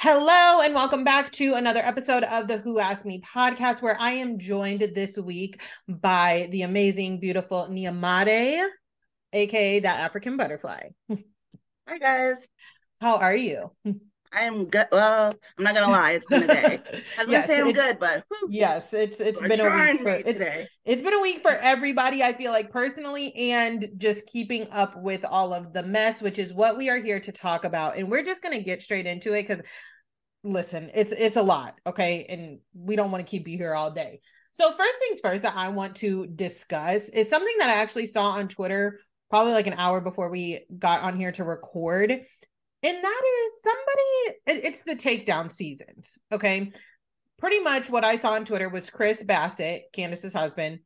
Hello, and welcome back to another episode of the Who Asked Me podcast, where I am joined this week by the amazing, beautiful Niamade, aka that African butterfly. Hi, guys. How are you? I am good. Well, I'm not gonna lie, it's been a day. I was yes, gonna say I'm good, but whew, yes, it's it's been a week for it's, today. it's been a week for everybody. I feel like personally, and just keeping up with all of the mess, which is what we are here to talk about. And we're just gonna get straight into it because listen, it's it's a lot, okay? And we don't want to keep you here all day. So first things first that I want to discuss is something that I actually saw on Twitter probably like an hour before we got on here to record. And that is somebody it's the takedown seasons, okay? Pretty much what I saw on Twitter was Chris Bassett, Candiace's husband,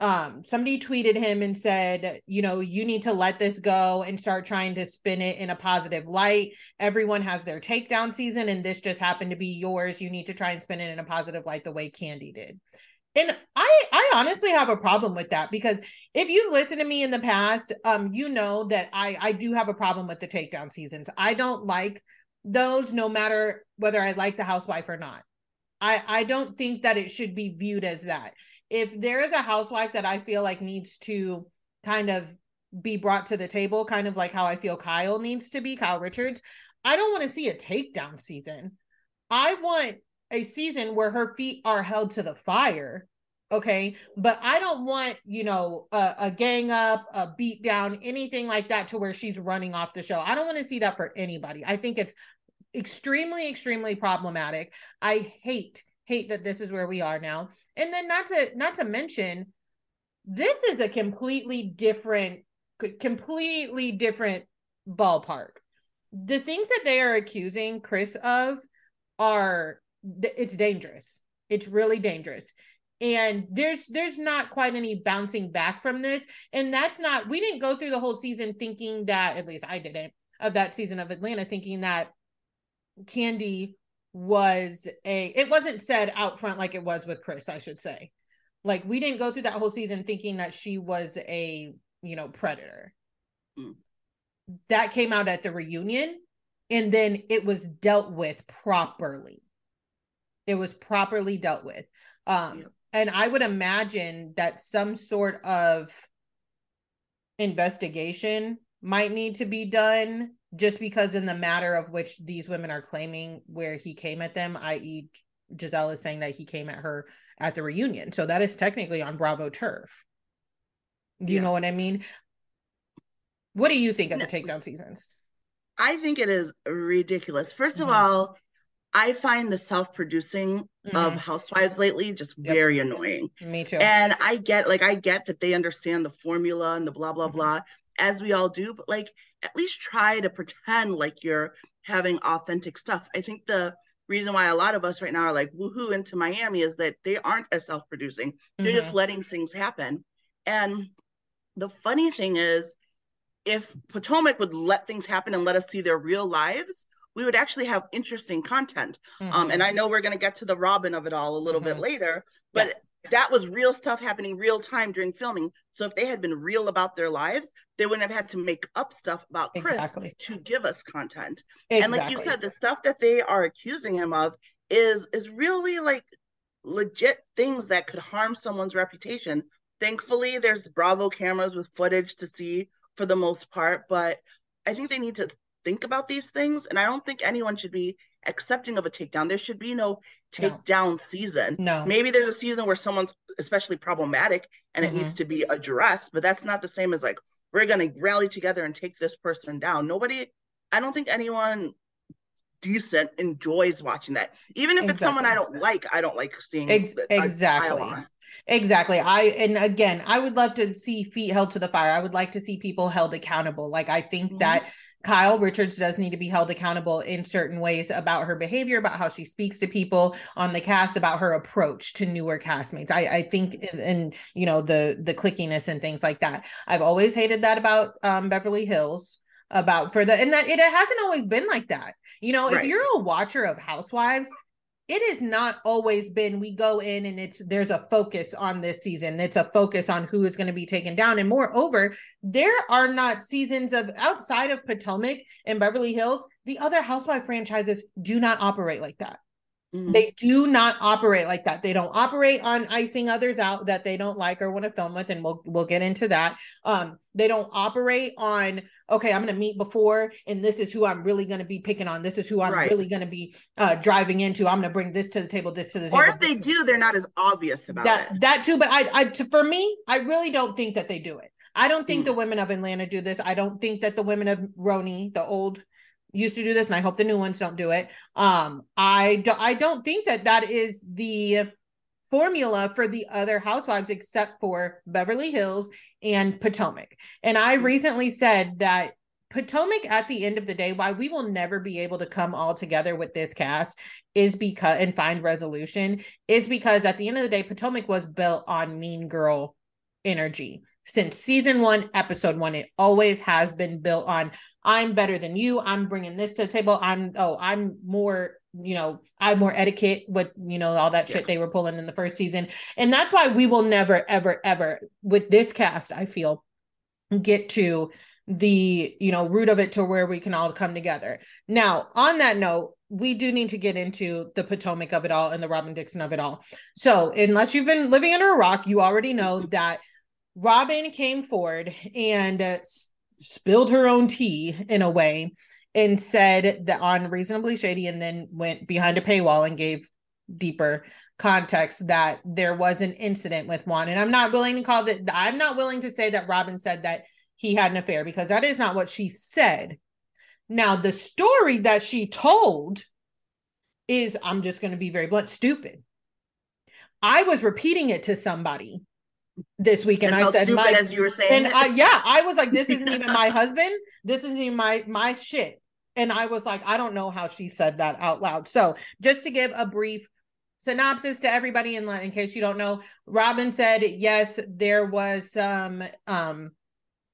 um somebody tweeted him and said you know you need to let this go and start trying to spin it in a positive light. Everyone has their takedown season and this just happened to be yours. You need to try and spin it in a positive light the way Kandi did. And i i honestly have a problem with that because if you've listened to me in the past um you know that i i do have a problem with the takedown seasons. I don't like those no matter whether i like the housewife or not. I i don't think that it should be viewed as that if there is a housewife that I feel like needs to kind of be brought to the table, kind of like how I feel Kyle needs to be, Kyle Richards, I don't want to see a takedown season. I want a season where her feet are held to the fire. Okay. But I don't want, you know, a, a gang up, a beat down, anything like that to where she's running off the show. I don't want to see that for anybody. I think it's extremely, extremely problematic. I hate, hate that this is where we are now and then not to not to mention this is a completely different completely different ballpark. The things that they are accusing chris of are it's dangerous. It's really dangerous. And there's there's not quite any bouncing back from this. And that's not we didn't go through the whole season thinking that at least i didn't of that season of atlanta thinking that kandi was a it wasn't said out front like it was with Chris, I should say. Like we didn't go through that whole season thinking that she was a, you know, predator. Mm. That came out at the reunion and then it was dealt with properly. It was properly dealt with. Um and I would imagine that some sort of investigation might need to be done just because in the matter of which these women are claiming where he came at them, i.e., Gizelle is saying that he came at her at the reunion. So that is technically on Bravo turf. Do you yeah. know what I mean? What do you think of the takedown seasons? I think it is ridiculous. 1st mm-hmm. of all, I find the self-producing mm-hmm. of housewives lately just yep. very annoying. Me too. And I get like I get that they understand the formula and the blah blah mm-hmm. blah as we all do, but like at least try to pretend like you're having authentic stuff. I think the reason why a lot of us right now are like woohoo into Miami is that they aren't as self-producing. They're mm-hmm. just letting things happen. And the funny thing is, if Potomac would let things happen and let us see their real lives, we would actually have interesting content. Mm-hmm. Um, and I know we're going to get to the Robyn of it all a little mm-hmm. bit later, but yeah that was real stuff happening real time during filming. So if they had been real about their lives, they wouldn't have had to make up stuff about Chris exactly. to give us content. Exactly. And like you said, the stuff that they are accusing him of is is really like legit things that could harm someone's reputation. Thankfully, there's Bravo cameras with footage to see for the most part, but I think they need to think about these things. And I don't think anyone should be accepting of a takedown. There should be no takedown no. season. No. Maybe there's a season where someone's especially problematic and mm-hmm. it needs mm-hmm. to be addressed, but that's not the same as like, we're going to rally together and take this person down. Nobody, I don't think anyone decent enjoys watching that. Even if exactly. it's someone I don't like, I don't like seeing Ex- exactly. Exactly. I and again, I would love to see feet held to the fire. I would like to see people held accountable. Like I think mm-hmm. that Kyle Richards does need to be held accountable in certain ways about her behavior, about how she speaks to people on the cast, about her approach to newer castmates. I, I think, and you know, the the clickiness and things like that. I've always hated that about um, Beverly Hills about for the and that it hasn't always been like that. You know, right. if you're a watcher of Housewives, it has not always been we go in and it's there's a focus on this season it's a focus on who is going to be taken down and moreover there are not seasons of outside of potomac and beverly hills the other housewife franchises do not operate like that Mm-hmm. They do not operate like that. They don't operate on icing others out that they don't like or want to film with, and we'll we'll get into that. Um, they don't operate on okay, I'm going to meet before, and this is who I'm really going to be picking on. This is who I'm right. really going to be uh, driving into. I'm going to bring this to the table, this to the table. Or if they do, they're not as obvious about that. It. That too, but I, I, to, for me, I really don't think that they do it. I don't think mm. the women of Atlanta do this. I don't think that the women of RHONY, the old used to do this and i hope the new ones don't do it um i do, i don't think that that is the formula for the other housewives except for beverly hills and potomac and i mm-hmm. recently said that Potomac at the end of the day, why we will never be able to come all together with this cast is because and find resolution is because at the end of the day, Potomac was built on mean girl energy. Since season one, episode one, it always has been built on I'm better than you. I'm bringing this to the table. I'm oh, I'm more, you know, I'm more etiquette with, you know, all that yeah. shit they were pulling in the first season. And that's why we will never ever ever with this cast, I feel, get to the, you know, root of it to where we can all come together. Now, on that note, we do need to get into the Potomac of it all and the Robyn Dixon of it all. So, unless you've been living under a rock, you already know that Robyn came forward and uh, spilled her own tea in a way and said that on reasonably shady and then went behind a paywall and gave deeper context that there was an incident with Juan. And I'm not willing to call that I'm not willing to say that robyn said that he had an affair because that is not what she said. Now, the story that she told is, I'm just going to be very blunt, stupid. I was repeating it to somebody this week and, and I said my as you were saying and I, yeah I was like this isn't even my husband. This isn't even my my shit. And I was like I don't know how she said that out loud. So just to give a brief synopsis to everybody in in case you don't know Robyn said yes there was some um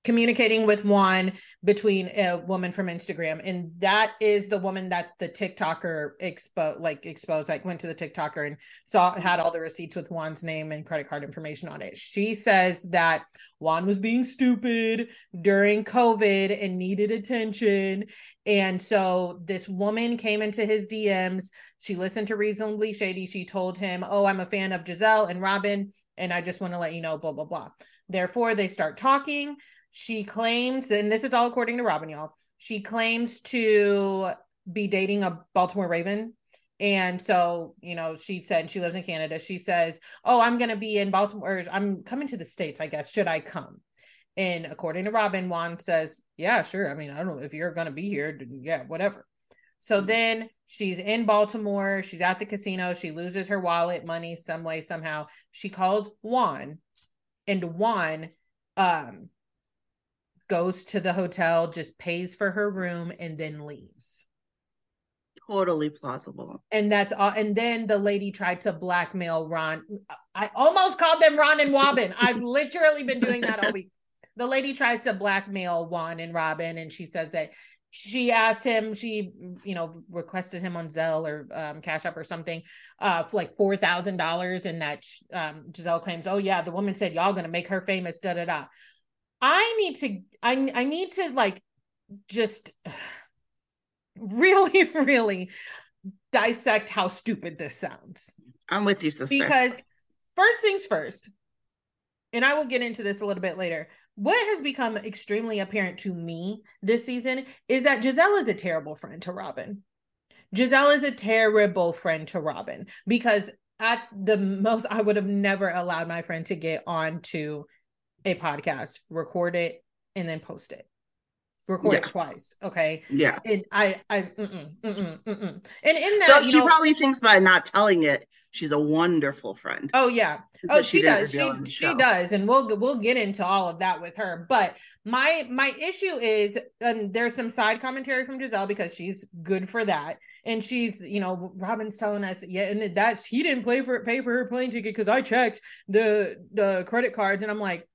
communicating with Juan between a woman from Instagram. And that is the woman that the TikToker expo like exposed, like went to the TikToker and saw had all the receipts with Juan's name and credit card information on it. She says that Juan was being stupid during COVID and needed attention. And so this woman came into his DMs. She listened to Reasonably Shady. She told him, Oh, I'm a fan of Gizelle and Robyn." And I just want to let you know, blah, blah, blah. Therefore, they start talking she claims, and this is all according to Robyn, y'all. She claims to be dating a Baltimore Raven. And so, you know, she said she lives in Canada. She says, Oh, I'm going to be in Baltimore. I'm coming to the States, I guess. Should I come? And according to Robyn, Juan says, Yeah, sure. I mean, I don't know if you're going to be here. Yeah, whatever. So mm-hmm. then she's in Baltimore. She's at the casino. She loses her wallet, money, some way, somehow. She calls Juan, and Juan um, goes to the hotel, just pays for her room, and then leaves. Totally plausible. And that's all. And then the lady tried to blackmail Ron. I almost called them Ron and Robyn. I've literally been doing that all week. The lady tries to blackmail Juan and Robyn, and she says that she asked him, she, you know, requested him on Zelle or um, Cash App or something, uh, for like four thousand dollars, and that um, Gizelle claims, oh yeah, the woman said y'all gonna make her famous, da da da. I need to I I need to like just really really dissect how stupid this sounds. I'm with you, sister. Because first things first, and I will get into this a little bit later. What has become extremely apparent to me this season is that Gizelle is a terrible friend to Robyn. Gizelle is a terrible friend to Robyn because at the most, I would have never allowed my friend to get on to a podcast, record it, and then post it. Record yeah. it twice, okay? Yeah. And I, I, mm-mm, mm-mm, mm-mm. and in that, so she know, probably thinks by not telling it, she's a wonderful friend. Oh yeah. Oh, she, she does. She she does, and we'll we'll get into all of that with her. But my my issue is, and there's some side commentary from Gizelle because she's good for that, and she's you know Robyn's telling us yeah, and that's he didn't pay for pay for her plane ticket because I checked the the credit cards, and I'm like,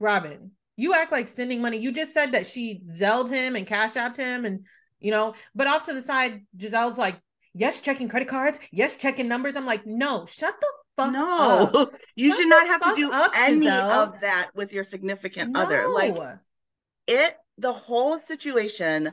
Robyn, you act like sending money. You just said that she zelled him and cash apped him, and you know, but off to the side, Gizelle's like yes, checking credit cards, yes, checking numbers. I'm like, no, shut the fuck no. Up. You shut should not have to do up, any Gizelle. of that with your significant no. other. Like it, the whole situation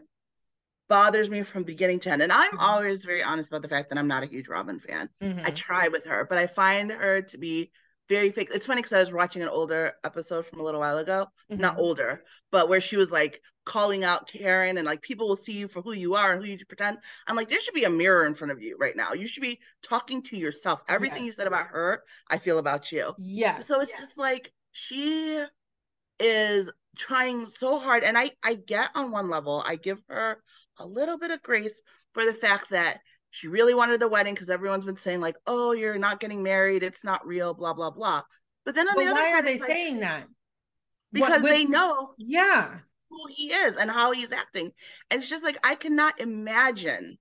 bothers me from beginning to end. And I'm mm-hmm. always very honest about the fact that I'm not a huge Robyn fan. Mm-hmm. I try with her, but I find her to be very fake. It's funny because I was watching an older episode from a little while ago, mm-hmm. not older, but where she was like calling out Karen and like people will see you for who you are and who you pretend. I'm like, there should be a mirror in front of you right now. You should be talking to yourself. Everything yes. you said about her, I feel about you. Yes. So it's yes. just like she is trying so hard. And I I get on one level, I give her a little bit of grace for the fact that she really wanted the wedding because everyone's been saying like, "Oh, you're not getting married. It's not real." Blah blah blah. But then on but the other why side, are they saying that? Because what, they know, yeah, who he is and how he's acting. And it's just like I cannot imagine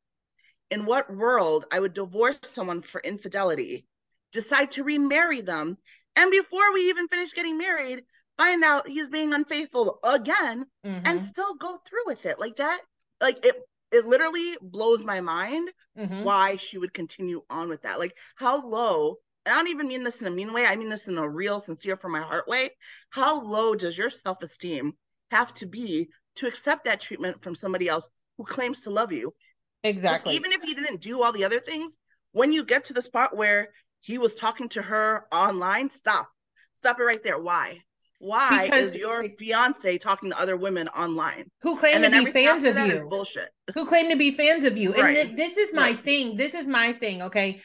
in what world I would divorce someone for infidelity, decide to remarry them, and before we even finish getting married, find out he's being unfaithful again, mm-hmm. and still go through with it like that. Like it it literally blows my mind mm-hmm. why she would continue on with that. Like how low, I don't even mean this in a mean way, I mean this in a real, sincere from my heart way. How low does your self-esteem have to be to accept that treatment from somebody else who claims to love you? Exactly. Even if he didn't do all the other things, when you get to the spot where he was talking to her online, stop. Stop it right there. Why? Why because is your fiance talking to other women online? Who claim to be fans of you. bullshit. Who claim to be fans of you. Right. and th- this is my right. thing. This is my thing okay?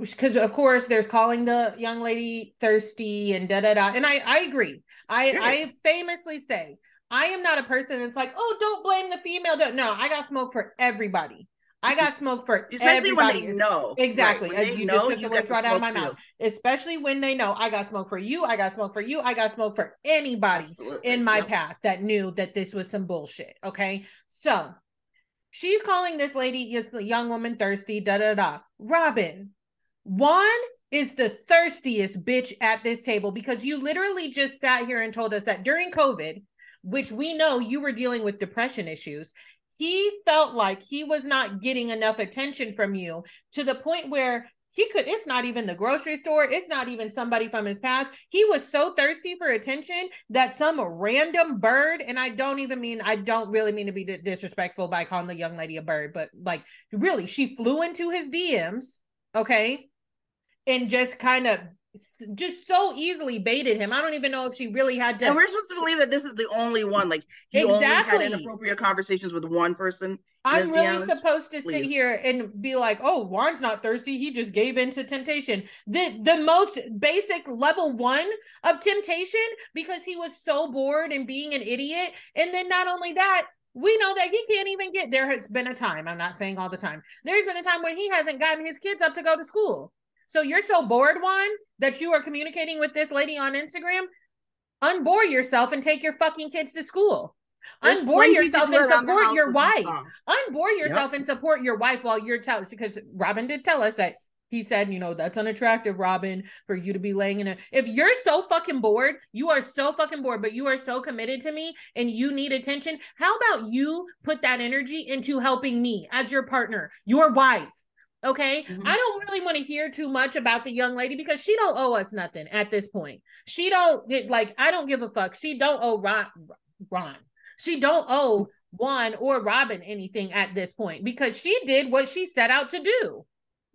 Because of course there's calling the young lady thirsty and da da da. And i i agree. I sure. i famously say i am not a person that's like oh don't blame the female. Don't. no i got smoke for everybody I got smoke for especially everybody. when they know exactly. Right. you know, just took the words right out of my too. mouth. Especially when they know I got smoke for you. I got smoke for you. I got smoke for anybody Absolutely. in my yep. path that knew that this was some bullshit. Okay, so she's calling this lady, this young woman, thirsty. Da da da. Robyn, Juan is the thirstiest bitch at this table because you literally just sat here and told us that during COVID, which we know you were dealing with depression issues, he felt like he was not getting enough attention from you to the point where he could it's not even the grocery store it's not even somebody from his past. He was so thirsty for attention that some random bird and i don't even mean i don't really mean to be disrespectful by calling the young lady a bird but like really she flew into his dms okay? And just kind of just so easily baited him. I don't even know if she really had to. And we're supposed to believe that this is the only one. Like he exactly. only had inappropriate conversations with one person. I'm really DMs. supposed to Please. sit here and be like, "Oh, Juan's not thirsty. He just gave in to temptation." The the most basic level one of temptation because he was so bored and being an idiot. And then not only that, we know that he can't even get there has been a time i'm not saying all the time there's been a time when he hasn't gotten his kids up to go to school so you're so bored, Juan, that you are communicating with this lady on Instagram? Unbore yourself and take your fucking kids to school. There's unbore yourself and support your wife. Unbore yourself yep. and support your wife while you're telling because Robyn did tell us that he said, you know, that's unattractive, Robyn, for you to be laying in a. If you're so fucking bored, you are so fucking bored, but you are so committed to me and you need attention. How about you put that energy into helping me as your partner, your wife? Okay. Mm-hmm. I don't really want to hear too much about the young lady because she don't owe us nothing at this point. She don't like, I don't give a fuck. She don't owe Ron, Ron. She don't owe Juan or robyn anything at this point because she did what she set out to do.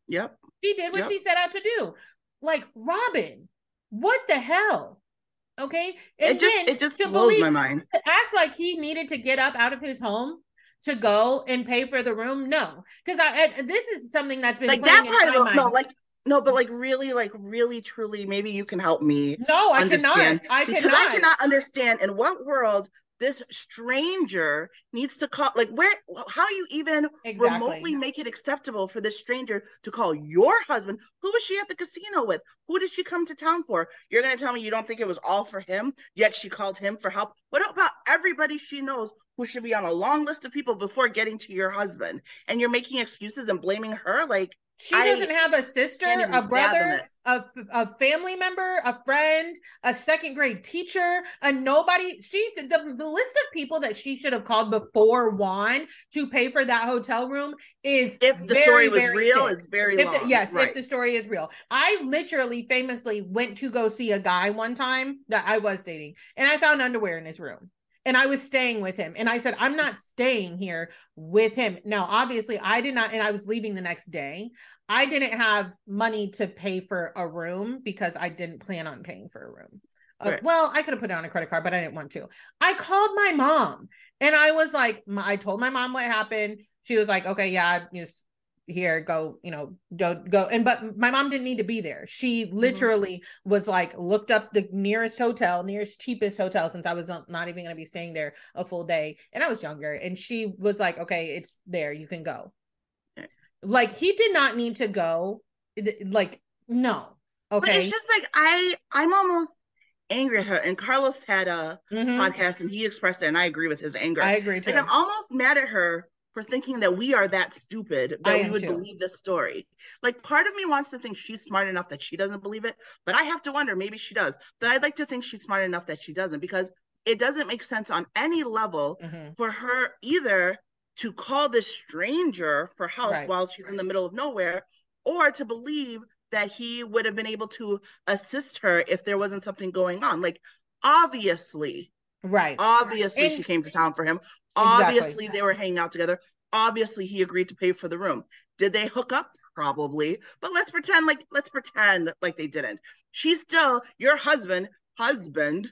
Yep. She did what yep. she set out to do. Like robyn what the hell? Okay. And it just, it just blows believe, my mind. To act like he needed to get up out of his home to go and pay for the room? No, because I, I, this is something that's been like that part of no, like no, but like really, like really, truly, maybe you can help me. No, I cannot. I because cannot. I cannot understand in what world this stranger needs to call like where how you even exactly. remotely make it acceptable for this stranger to call your husband? Who was she at the casino with? Who did she come to town for? You're going to tell me you don't think it was all for him yet she called him for help? What about everybody she knows who should be on a long list of people before getting to your husband? And you're making excuses and blaming her like she I doesn't have a sister, a brother, a, a family member, a friend, a second grade teacher, a nobody. She the, the list of people that she should have called before Juan to pay for that hotel room is if the very, story was real, thick. is very if the, yes, right. if the story is real. I literally famously went to go see a guy one time that I was dating, and I found underwear in his room and I was staying with him. And I said, I'm not staying here with him. Now, obviously, I did not, and I was leaving the next day. I didn't have money to pay for a room because I didn't plan on paying for a room. Uh, well, I could have put it on a credit card, but I didn't want to. I called my mom and I was like, I told my mom what happened. She was like, okay, yeah, just here go you know go go and but my mom didn't need to be there she mm-hmm. literally mm-hmm. was like looked up the nearest hotel nearest cheapest hotel since i was not even going to be staying there a full day and i was younger and she was like okay it's there you can go like he did not need to go like no okay but it's just like i i'm almost angry at her and carlos had a mm-hmm. podcast and he expressed it and i agree with his anger i agree too. like i'm almost mad at her for thinking that we are that stupid that we would too. believe this story. Like part of me wants to think she's smart enough that she doesn't believe it, but I have to wonder maybe she does. But I'd like to think she's smart enough that she doesn't because it doesn't make sense on any level mm-hmm. for her either to call this stranger for help right. while she's in the middle of nowhere or to believe that he would have been able to assist her if there wasn't something going on. Like obviously Right. Obviously, and, she came to town for him. Obviously, they were hanging out together. Obviously, he agreed to pay for the room. Did they hook up? Probably. But let's pretend like let's pretend like they didn't. She's still your husband, husband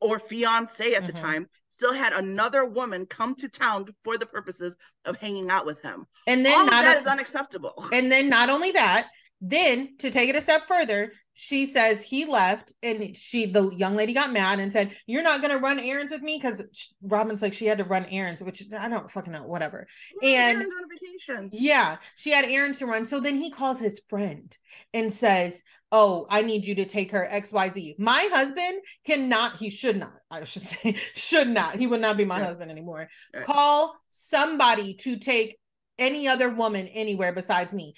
or fiance at mm-hmm. the time, still had another woman come to town for the purposes of hanging out with him. And then All that a- is unacceptable. And then not only that, then to take it a step further, she says he left and she the young lady got mad and said, You're not gonna run errands with me because Robyn's like she had to run errands, which I don't fucking know, whatever. and on vacation. Yeah, she had errands to run. So then he calls his friend and says, Oh, I need you to take her XYZ. My husband cannot, he should not, I should say, should not, he would not be my yeah. husband anymore. Right. Call somebody to take any other woman anywhere besides me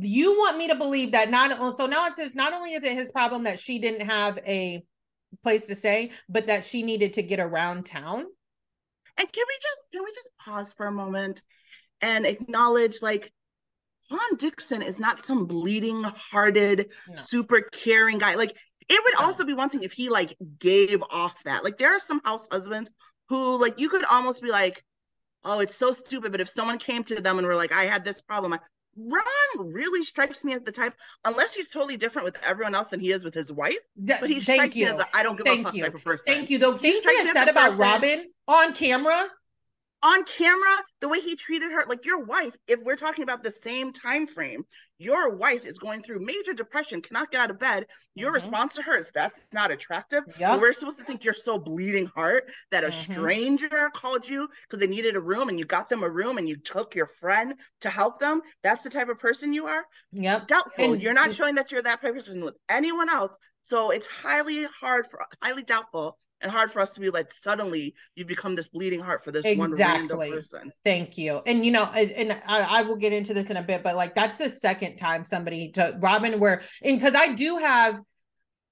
you want me to believe that not oh, so now it says not only is it his problem that she didn't have a place to stay, but that she needed to get around town. And can we just can we just pause for a moment and acknowledge like Juan Dixon is not some bleeding hearted, no. super caring guy. Like it would no. also be one thing if he like gave off that. Like there are some house husbands who like you could almost be like, oh, it's so stupid. But if someone came to them and were like, I had this problem, Ron really strikes me as the type, unless he's totally different with everyone else than he is with his wife. but he strikes you. me as a I don't give Thank a fuck you. type of person. Thank you. The things he, he said about person. Robyn on camera on camera the way he treated her like your wife if we're talking about the same time frame your wife is going through major depression cannot get out of bed. Your mm-hmm. response to her is that's not attractive. Yep. we're supposed to think you're so bleeding heart that a mm-hmm. stranger called you because they needed a room and you got them a room and you took your friend to help them? That's the type of person you are? Yep doubtful. And, you're not showing that you're that person with anyone else. So it's highly hard for highly doubtful and hard for us to be like suddenly you've become this bleeding heart for this exactly. one random person. Thank you. And you know, and I, I, will get into this in a bit, but like that's the second time somebody to Robyn where and because I do have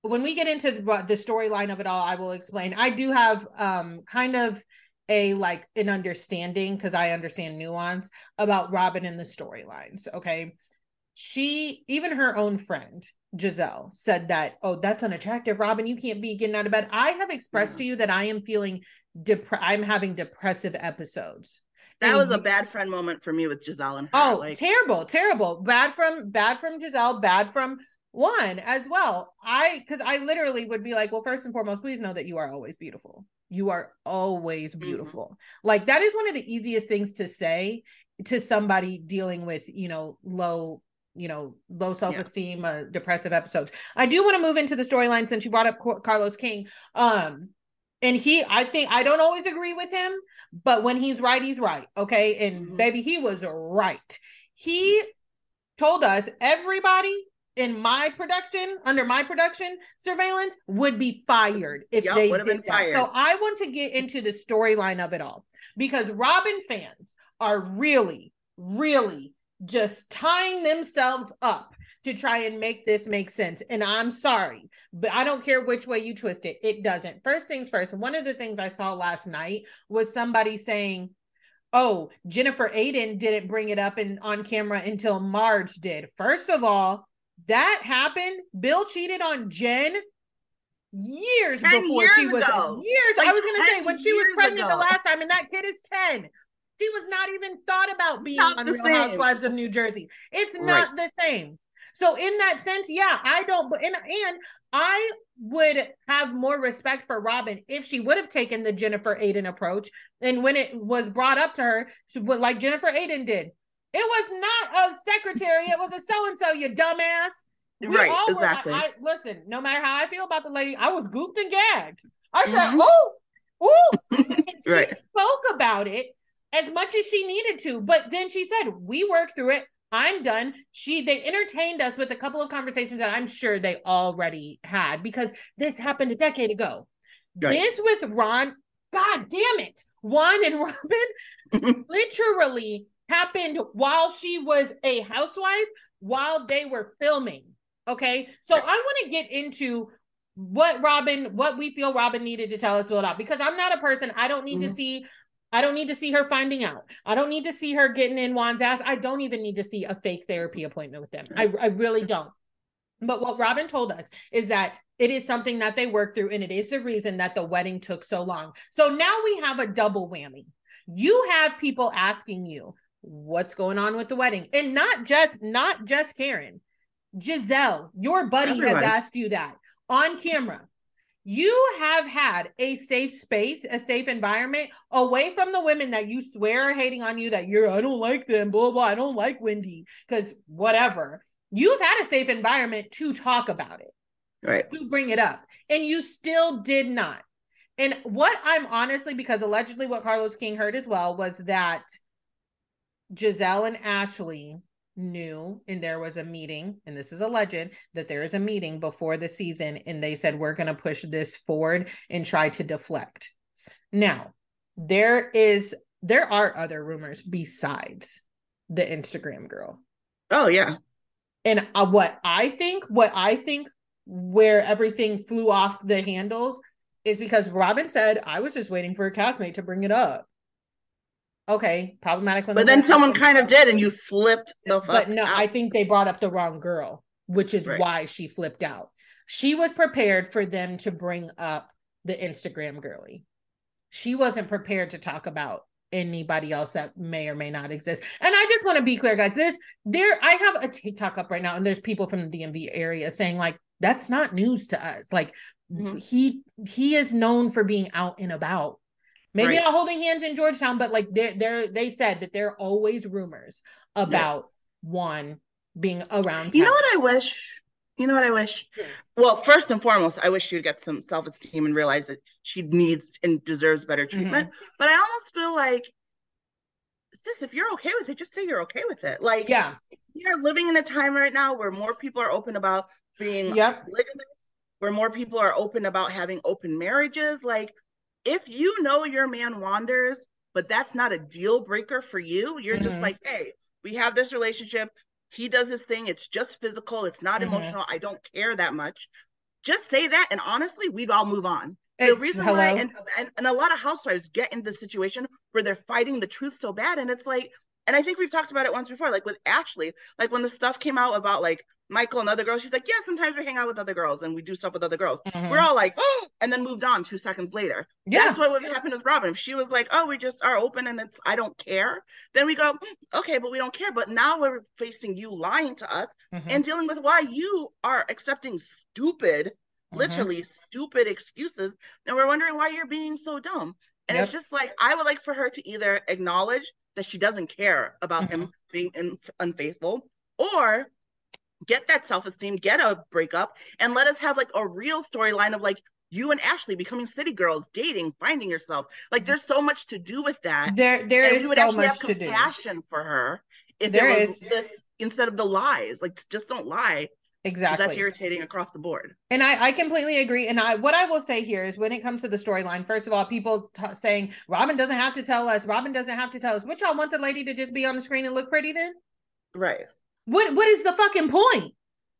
when we get into the storyline of it all, I will explain. I do have um kind of a like an understanding because I understand nuance about Robyn and the storylines. Okay. She even her own friend Gizelle said that, oh, that's unattractive. Robyn, you can't be getting out of bed. I have expressed to you that I am feeling dep- I'm having depressive episodes. That and was a bad friend moment for me with Gizelle and her. Oh, like... terrible, terrible. Bad from bad from Gizelle, bad from one as well. I because I literally would be like, well, first and foremost, please know that you are always beautiful. You are always mm-hmm. beautiful. Mm-hmm. Like that is Juan of the easiest things to say to somebody dealing with, you know, low you know low self-esteem yeah. uh, depressive episodes i do want to move into the storyline since you brought up carlos king um And he, I think, I don't always agree with him, but when he's right, he's right. Okay. And mm-hmm. baby, he was right. He told us everybody in my production, under my production surveillance, would be fired if yep, they did that. Fired. So I want to get into the storyline of it all because robyn fans are really, really just tying themselves up to try and make this make sense. And I'm sorry, but I don't care which way you twist it. It doesn't. First things first, one of the things I saw last night was somebody saying, Oh, Jennifer Aydin didn't bring it up in on camera until Marge did. First of all, that happened. Bill cheated on Jen years before years she was ago. years. Like I was gonna say when she was pregnant ago. the last time, and that kid is 10. She was not even thought about being not on Real same. Housewives of New Jersey. It's not right. the same. So in that sense, yeah, I don't. But and and I would have more respect for Robyn if she would have taken the Jennifer Aydin approach. And when it was brought up to her, she would like Jennifer Aydin did. It was not a secretary. It was a so and so. You dumbass. We right, exactly. Were, I, I, listen, no matter how I feel about the lady, I was gooped and gagged. I said, mm-hmm. "Oh, oh." right. spoke about it as much as she needed to, but then she said, "We worked through it. I'm done. She they entertained us with a couple of conversations that I'm sure they already had because this happened a decade ago. Right. This with Ron, god damn it. Juan and Robyn literally happened while she was a housewife while they were filming. Okay. So right. I want to get into what Robyn, what we feel Robyn needed to tell us about because I'm not a person, I don't need mm-hmm. to see I don't need to see her finding out. I don't need to see her getting in Juan's ass. I don't even need to see a fake therapy appointment with them. I, I really don't. But what Robyn told us is that it is something that they work through, and it is the reason that the wedding took so long. So now we have a double whammy. You have people asking you what's going on with the wedding, and not just not just Karen, Gizelle, your buddy has asked you that on camera you have had a safe space, a safe environment away from the women that you swear are hating on you, that you're, I don't like them, blah, blah, I don't like Wendy, because whatever. You've had a safe environment to talk about it, right? To bring it up. And you still did not. And what I'm honestly, because allegedly what Carlos King heard as well was that Gizelle and Ashley knew and there was a meeting and this is a legend that there is a meeting before the season and they said we're going to push this forward and try to deflect. Now there is there are other rumors besides the instagram girl. Oh yeah. And uh, what i think what i think where everything flew off the handles is because robyn said i was just waiting for a castmate to bring it up okay, problematic. But then someone kind of did, and you flipped the. But no, out. I think they brought up the wrong girl, which is right. why she flipped out. She was prepared for them to bring up the Instagram girly. She wasn't prepared to talk about anybody else that may or may not exist. And I just want to be clear, guys. This there, I have a TikTok up right now, and there's people from the DMV area saying like that's not news to us. Like mm-hmm. he he is known for being out and about Maybe right. not holding hands in Georgetown, but like they they they said that there are always rumors about yeah. Juan being around. Town. You know what I wish? You know what I wish? Yeah. Well, first and foremost, I wish she'd get some self esteem and realize that she needs and deserves better mm-hmm. treatment. Mm-hmm. But I almost feel like, sis, if you're okay with it, just say you're okay with it. Like, yeah, you're living in a time right now where more people are open about being yep. ligaments, where more people are open about having open marriages. Like, if you know your man wanders, but that's not a deal breaker for you, you're mm-hmm. just like, hey, we have this relationship. He does his thing. It's just physical. It's not mm-hmm. emotional. I don't care that much. Just say that. And honestly, we'd all move on. It's, the reason hello? why, and, and, and a lot of housewives get in this situation where they're fighting the truth so bad. And it's like, and I think we've talked about it once before, like with Ashley, like when the stuff came out about like Michael and other girls, she's like, yeah, sometimes we hang out with other girls and we do stuff with other girls. Mm-hmm. We're all like, oh, and then moved on two seconds later. Yeah. That's what would happen with Robyn. If she was like, oh, we just are open and it's, I don't care. Then we go, mm, okay, but we don't care. But now we're facing you lying to us mm-hmm. and dealing with why you are accepting stupid, mm-hmm. literally stupid excuses. And we're wondering why you're being so dumb. And yep. it's just like, I would like for her to either acknowledge that she doesn't care about mm-hmm. him being in, unfaithful or get that self-esteem get a breakup and let us have like a real storyline of like you and Ashley becoming city girls, dating, finding yourself. Like there's so much to do with that. There there and is would so actually much have compassion for her if there was is. this instead of the lies. Like just don't lie. Exactly. That's irritating across the board. And I, I completely agree. And I, what I will say here is when it comes to the storyline, first of all, people t- saying Robyn doesn't have to tell us, Robyn doesn't have to tell us. What y'all want the lady to just be on the screen and look pretty then? Right. What What is the fucking point?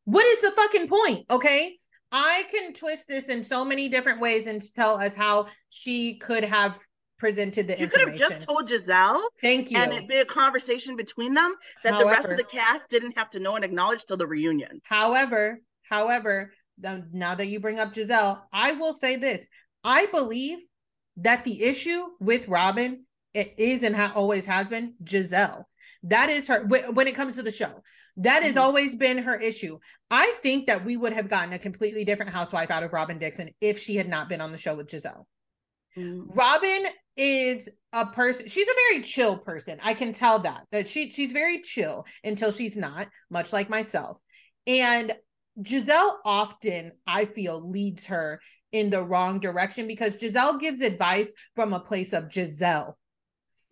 What is the fucking point? Okay. I can twist this in so many different ways and tell us how she could have presented the information. you could have just told Gizelle. Thank you. And it'd be a conversation between them that however, the rest of the cast didn't have to know and acknowledge till the reunion. However, however, now that you bring up Gizelle, I will say this. I believe that the issue with Robyn it is and ha- always has been Gizelle. That is her when it comes to the show. That has mm-hmm. always been her issue. I think that we would have gotten a completely different housewife out of Robyn Dixon if she had not been on the show with Gizelle. Mm-hmm. Robyn is a person she's a very chill person i can tell that that she she's very chill until she's not much like myself and gizelle often i feel leads her in the wrong direction because gizelle gives advice from a place of gizelle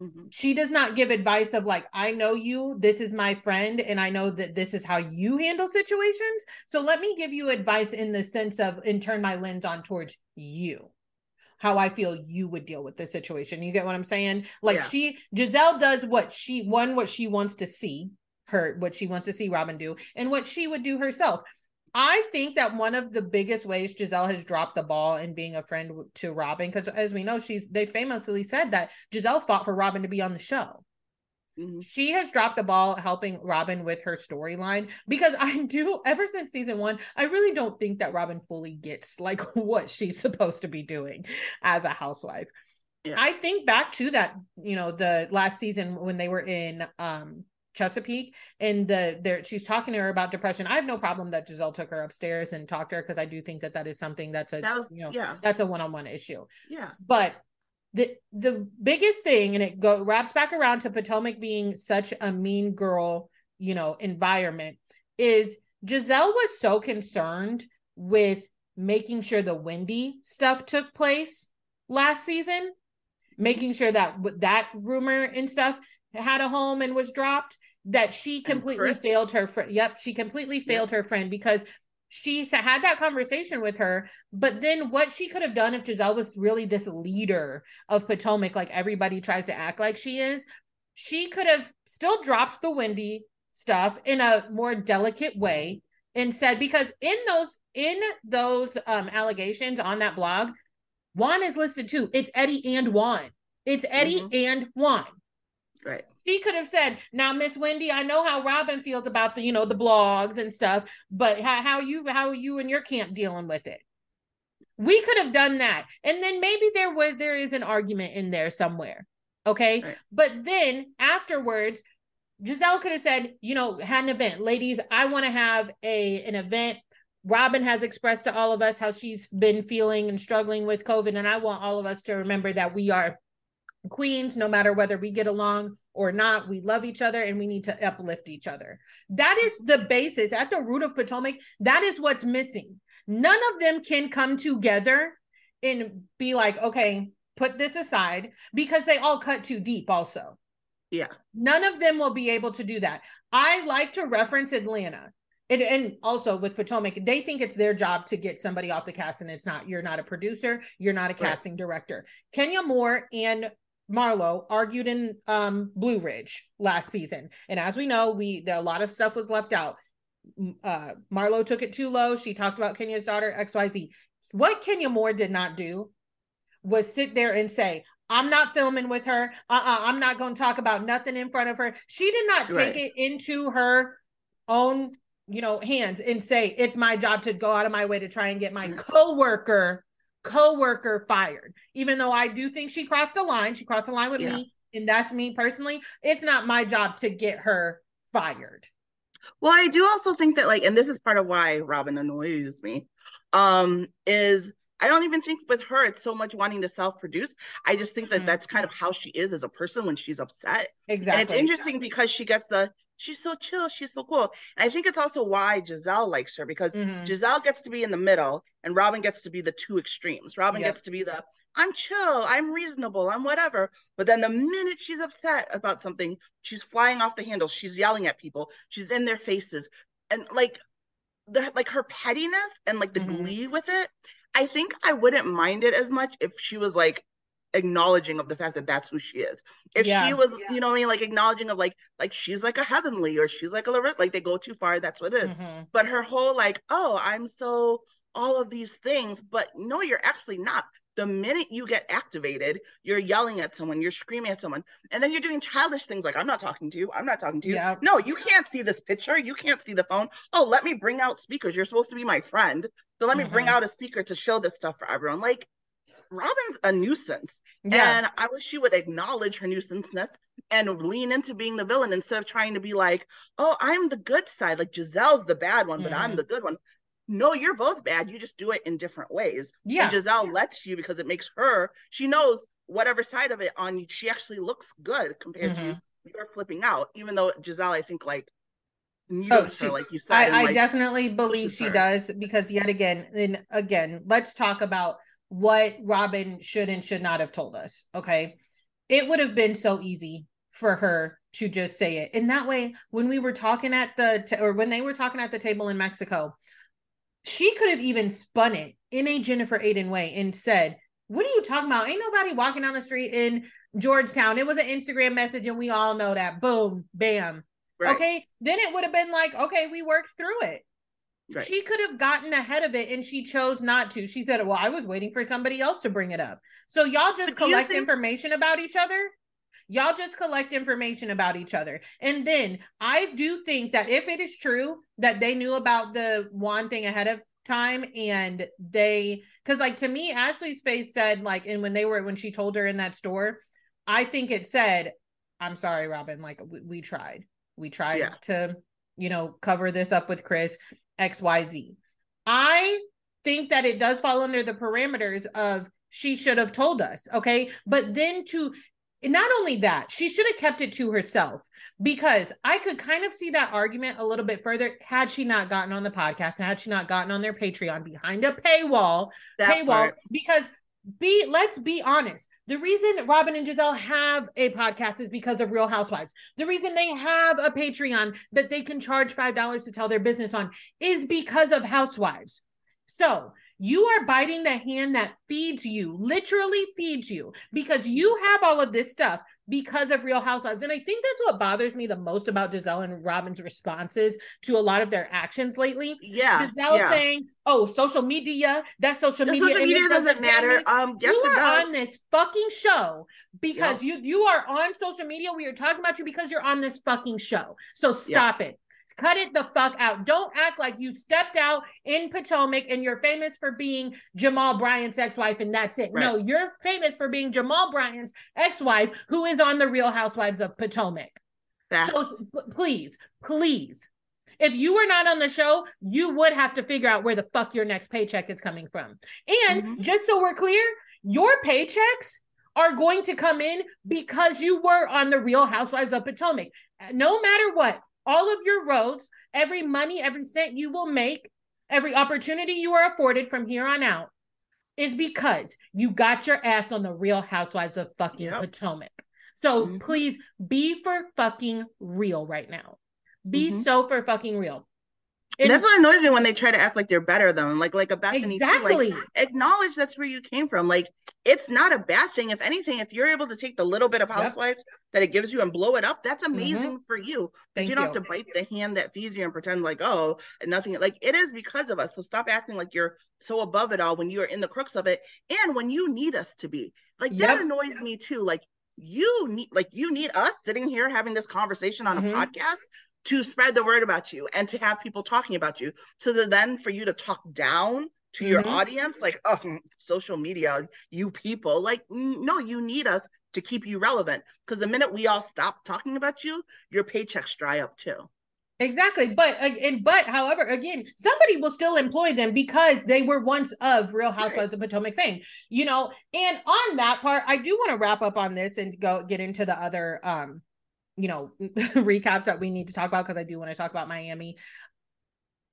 mm-hmm. she does not give advice of like i know you this is my friend and i know that this is how you handle situations so let me give you advice in the sense of and turn my lens on towards you how I feel you would deal with this situation. You get what I'm saying? Like yeah. she Gizelle does what she one what she wants to see her what she wants to see Robyn do and what she would do herself. I think that one of the biggest ways Gizelle has dropped the ball in being a friend to Robyn, because as we know, she's they famously said that Gizelle fought for Robyn to be on the show. Mm-hmm. She has dropped the ball helping Robyn with her storyline because I do ever since season 1 I really don't think that Robyn fully gets like what she's supposed to be doing as a housewife. Yeah. I think back to that, you know, the last season when they were in um Chesapeake and the there she's talking to her about depression. I have no problem that Gizelle took her upstairs and talked to her because I do think that that is something that's a that was, you know yeah. that's a one-on-one issue. Yeah. But the the biggest thing and it go wraps back around to Potomac being such a mean girl, you know, environment is Gizelle was so concerned with making sure the Wendy stuff took place last season, making sure that with that rumor and stuff had a home and was dropped that she completely failed her friend. Yep, she completely failed yep. her friend because she had that conversation with her, but then what she could have done if Gizelle was really this leader of Potomac, like everybody tries to act like she is, she could have still dropped the Wendy stuff in a more delicate way and said because in those in those um allegations on that blog, Juan is listed too. It's Eddie and Juan. It's Eddie mm-hmm. and Juan. Right she could have said, "Now, Miss Wendy, I know how Robyn feels about the, you know, the blogs and stuff, but how, how you how you and your camp dealing with it." We could have done that, and then maybe there was there is an argument in there somewhere, okay? Right. But then afterwards, Gizelle could have said, you know, had an event, ladies. I want to have a an event. Robyn has expressed to all of us how she's been feeling and struggling with COVID, and I want all of us to remember that we are queens, no matter whether we get along or not. We love each other and we need to uplift each other. That is the basis at the root of Potomac. That is what's missing. None of them can come together and be like, okay, put this aside because they all cut too deep, also. Yeah. None of them will be able to do that. I like to reference Atlanta. And, and also with Potomac, they think it's their job to get somebody off the cast, and it's not. You're not a producer, you're not a casting right. director. Kenya Moore and Marlo argued in um, Blue Ridge last season, and as we know, we a lot of stuff was left out. Uh, Marlo took it too low. She talked about Kenya's daughter X Y Z. What Kenya Moore did not do was sit there and say, "I'm not filming with her. Uh-uh, I'm not going to talk about nothing in front of her." She did not take right. it into her own, you know, hands and say, "It's my job to go out of my way to try and get my mm. coworker co-worker fired even though i do think she crossed a line she crossed a line with yeah. me and that's me personally it's not my job to get her fired well i do also think that like and this is part of why robyn annoys me um is I don't even think with her it's so much wanting to self-produce. I just think that mm-hmm. that's kind of how she is as a person when she's upset. Exactly. And it's interesting because she gets the she's so chill, she's so cool. And I think it's also why Gizelle likes her because mm-hmm. Gizelle gets to be in the middle and Robyn gets to be the two extremes. Robyn yep. gets to be the I'm chill, I'm reasonable, I'm whatever. But then the minute she's upset about something, she's flying off the handle, she's yelling at people, she's in their faces. And like the like her pettiness and like the mm-hmm. glee with it, I think I wouldn't mind it as much if she was like acknowledging of the fact that that's who she is. If yeah. she was, yeah. you know, I mean, like acknowledging of like, like she's like a heavenly or she's like a like they go too far. That's what it is. Mm-hmm. But her whole like, oh, I'm so all of these things, but no, you're actually not. The minute you get activated, you're yelling at someone, you're screaming at someone, and then you're doing childish things like, I'm not talking to you, I'm not talking to you. Yeah. No, you can't see this picture, you can't see the phone. Oh, let me bring out speakers. You're supposed to be my friend. So let mm-hmm. me bring mm-hmm. out a speaker to show this stuff for everyone. Like, Robyn's a nuisance. Yeah. And I wish she would acknowledge her nuisanceness and lean into being the villain instead of trying to be like, oh, I'm the good side. Like Gizelle's the bad one, but mm. I'm mm-hmm. the good one. No, you're both bad. You just do it in different ways. Yeah. And Gizelle lets you because it makes her, she knows whatever side of it on you, she actually looks good compared mm-hmm. to you. You're flipping out, even though Gizelle, I think, like, oh, she, her, like you said. I, I like, definitely believe she her. does because yet again, then again, let's talk about what Robyn should and should not have told us. Okay. It would have been so easy for her to just say it. And that way, when we were talking at the, t- or when they were talking at the table in Mexico, she could have even spun it in a Jennifer Aydin way and said, What are you talking about? Ain't nobody walking down the street in Georgetown. It was an Instagram message, and we all know that. Boom, bam. Right. Okay. Then it would have been like, okay, we worked through it. Right. She could have gotten ahead of it and she chose not to. She said, Well, I was waiting for somebody else to bring it up. So y'all just collect think- information about each other. Y'all just collect information about each other. And then I do think that if it is true that they knew about the one thing ahead of time and they, because like to me, Ashley's face said, like, and when they were, when she told her in that store, I think it said, I'm sorry, Robyn, like, we, we tried. We tried yeah. to, you know, cover this up with Chris. XYZ. I think that it does fall under the parameters of she should have told us. Okay. But then to not only that, she should have kept it to herself because I could kind of see that argument a little bit further had she not gotten on the podcast and had she not gotten on their Patreon behind a paywall, that paywall, part. because be let's be honest. The reason Robyn and Gizelle have a podcast is because of Real Housewives. The reason they have a Patreon that they can charge five dollars to tell their business on is because of Housewives. So you are biting the hand that feeds you, literally feeds you, because you have all of this stuff because of Real Housewives. And I think that's what bothers me the most about Gizelle and Robyn's responses to a lot of their actions lately. Yeah. Gizelle yeah. saying, Oh, social media, that's social the media. Social media doesn't, doesn't matter. Um, yes, you are does. on this fucking show because you you are on social media. We are talking about you because you're on this fucking show. So stop it. Cut it the fuck out. Don't act like you stepped out in Potomac and you're famous for being Jamal Bryant's ex-wife and that's it. Right. No, you're famous for being Jamal Bryant's ex-wife who is on the Real Housewives of Potomac. Facts. So please, please, if you were not on the show, you would have to figure out where the fuck your next paycheck is coming from. And mm-hmm. just so we're clear, your paychecks are going to come in because you were on the Real Housewives of Potomac. No matter what, all of your roads, every money, every cent you will make, every opportunity you are afforded from here on out is because you got your ass on the real housewives of fucking yep. Potomac. So mm-hmm. please be for fucking real right now. Be mm-hmm. so for fucking real. And that's what annoys me when they try to act like they're better than like like a Bethany exactly. Too. Like acknowledge that's where you came from. Like it's not a bad thing. If anything, if you're able to take the little bit of housewife yep. that it gives you and blow it up, that's mm-hmm. amazing mm-hmm. for you. But you don't you. have to bite the hand that feeds you and pretend like oh nothing. Like it is because of us. So stop acting like you're so above it all when you are in the crux of it and when you need us to be. Like yep. that annoys me too. Like you need like you need us sitting here having this conversation on mm-hmm. a podcast to spread the word about you and to have people talking about you. So that then for you to talk down to mm-hmm. your audience, like, oh, social media, you people, like, no, you need us to keep you relevant. Because the minute we all stop talking about you, your paychecks dry up too. Exactly. But and but however, again, somebody will still employ them because they were once of Real Housewives of Potomac fame. You know, and on that part, I do want to wrap up on this and go get into the other um you know, recaps that we need to talk about because I do want to talk about Miami.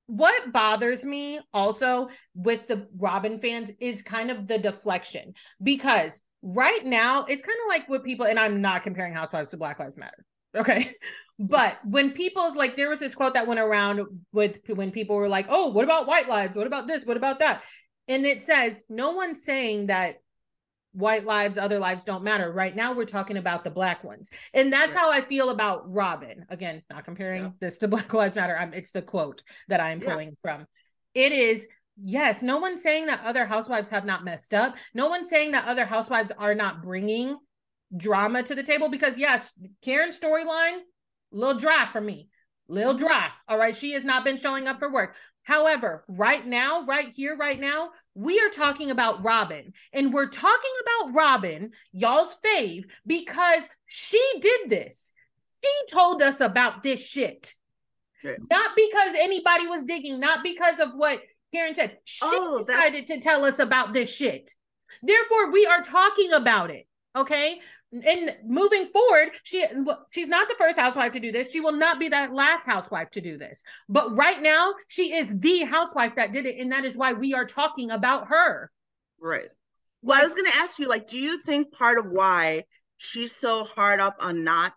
What bothers me also with the Robyn fans is kind of the deflection because right now it's kind of like what people, and I'm not comparing Housewives to Black Lives Matter. Okay. But when people like, there was this quote that went around with when people were like, oh, what about white lives? What about this? What about that? And it says, no one's saying that white lives, other lives don't matter. Right now, we're talking about the black ones. And that's right. how I feel about Robyn. Again, not comparing yeah. this to Black Lives Matter. I'm, it's the quote that I'm yeah. pulling from. It is, yes, no one's saying that other housewives have not messed up. No one's saying that other housewives are not bringing drama to the table because, yes, Karen's storyline, a little dry for me. Little dry. All right. She has not been showing up for work. However, right now, right here, right now, we are talking about Robyn. And we're talking about Robyn, y'all's fave, because she did this. She told us about this shit. Yeah. Not because anybody was digging, not because of what Karen said. She oh, decided to tell us about this shit. Therefore, we are talking about it. Okay and moving forward she she's not the first housewife to do this. She will not be that last housewife to do this. But right now she is the housewife that did it and that is why we are talking about her. Right. Well like, i was going to ask you like do you think part of why she's so hard up on not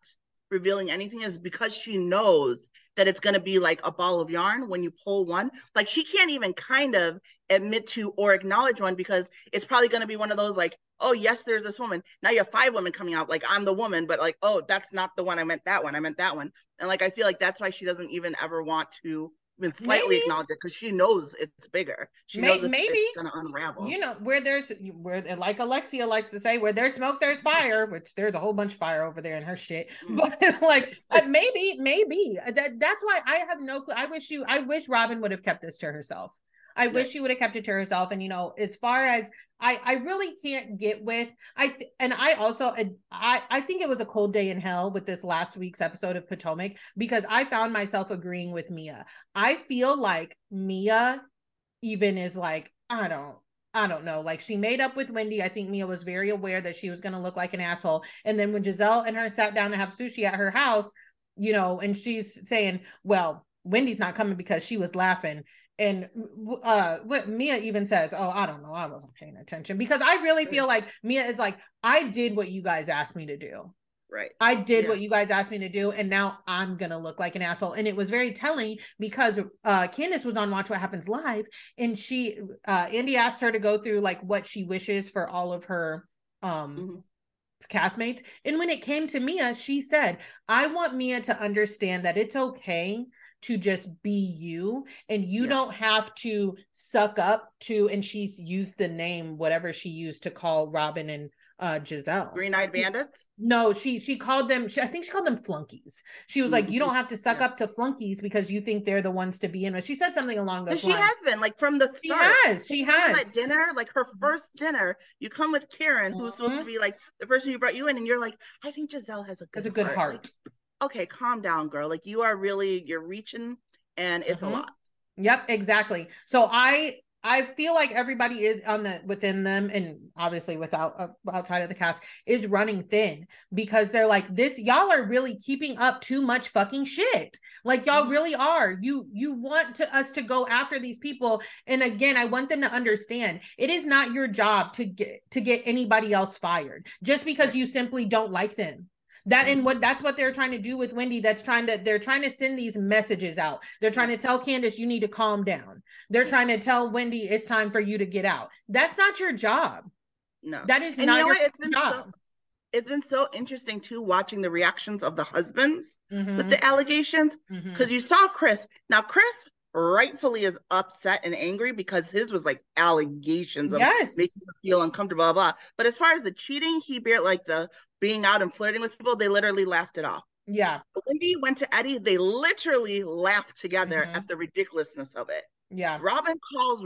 revealing anything is because she knows that it's going to be like a ball of yarn when you pull one. Like she can't even kind of admit to or acknowledge one because it's probably going to be one of those like, oh yes, there's this woman. Now you have five women coming out. Like I'm the woman, but like, oh, that's not the one. I meant that one. I meant that one. And like I feel like that's why she doesn't even ever want to even slightly maybe. acknowledge it because she knows it's bigger. She knows it's, maybe it's gonna unravel. You know, where there's where like Alexia likes to say, where there's smoke, there's fire, which there's a whole bunch of fire over there in her shit. Mm. But like uh, maybe, maybe that that's why I have no clue. I wish you I wish robyn would have kept this to herself. I wish she would have kept it to herself. And you know, as far as I, I really can't get with I th- and I also I I think it was a cold day in hell with this last week's episode of Potomac because I found myself agreeing with Mia. I feel like Mia even is like I don't I don't know. Like she made up with Wendy. I think Mia was very aware that she was going to look like an asshole. And then when Gizelle and her sat down to have sushi at her house, you know, and she's saying, "Well, Wendy's not coming because she was laughing." And uh what Mia even says, "Oh, I don't know, I wasn't paying attention." Because I really feel like Mia is like, "I did what you guys asked me to do." Right. I did yeah. what you guys asked me to do, and now I'm gonna look like an asshole. And it was very telling because uh Candiace was on Watch What Happens Live, and she uh Andy asked her to go through like what she wishes for all of her um mm-hmm castmates. And when it came to Mia, she said, I want Mia to understand that it's okay to just be you and you yeah. don't have to suck up to and she's used the name whatever she used to call robyn and uh Gizelle. Green-eyed bandits? No, she she called them she, I think she called them flunkies. She was like you don't have to suck yeah. up to flunkies because you think they're the ones to be in with. She said something along those she lines. She has been like from the start. She has. She has. At dinner, like her mm-hmm. first dinner, you come with Karen who's mm-hmm. supposed to mm-hmm. be like the person who brought you in and you're like I think Gizelle has a good Has a good heart. heart. Like, okay, calm down, girl. Like you are really you're reaching and it's mm-hmm. a lot. Yep, exactly. So I I feel like everybody is on the within them, and obviously without uh, outside of the cast is running thin because they're like this. Y'all are really keeping up too much fucking shit. Like y'all mm-hmm. really are. You you want to us to go after these people, and again, I want them to understand it is not your job to get to get anybody else fired just because you simply don't like them that and what that's what they're trying to do with Wendy. That's trying to they're trying to send these messages out. They're trying to tell Candiace you need to calm down. They're trying to tell Wendy it's time for you to get out. That's not your job. No, that is and not you know your it's been job. So, it's been so interesting too watching the reactions of the husbands mm-hmm. with the allegations because mm-hmm. you saw Chris. Now Chris rightfully is upset and angry because his was like allegations of yes. making him feel uncomfortable, blah, blah. But as far as the cheating, he bear like the being out and flirting with people, they literally laughed it off. Yeah. Wendy went to Eddie, they literally laughed together mm-hmm. at the ridiculousness of it. Yeah. Robyn calls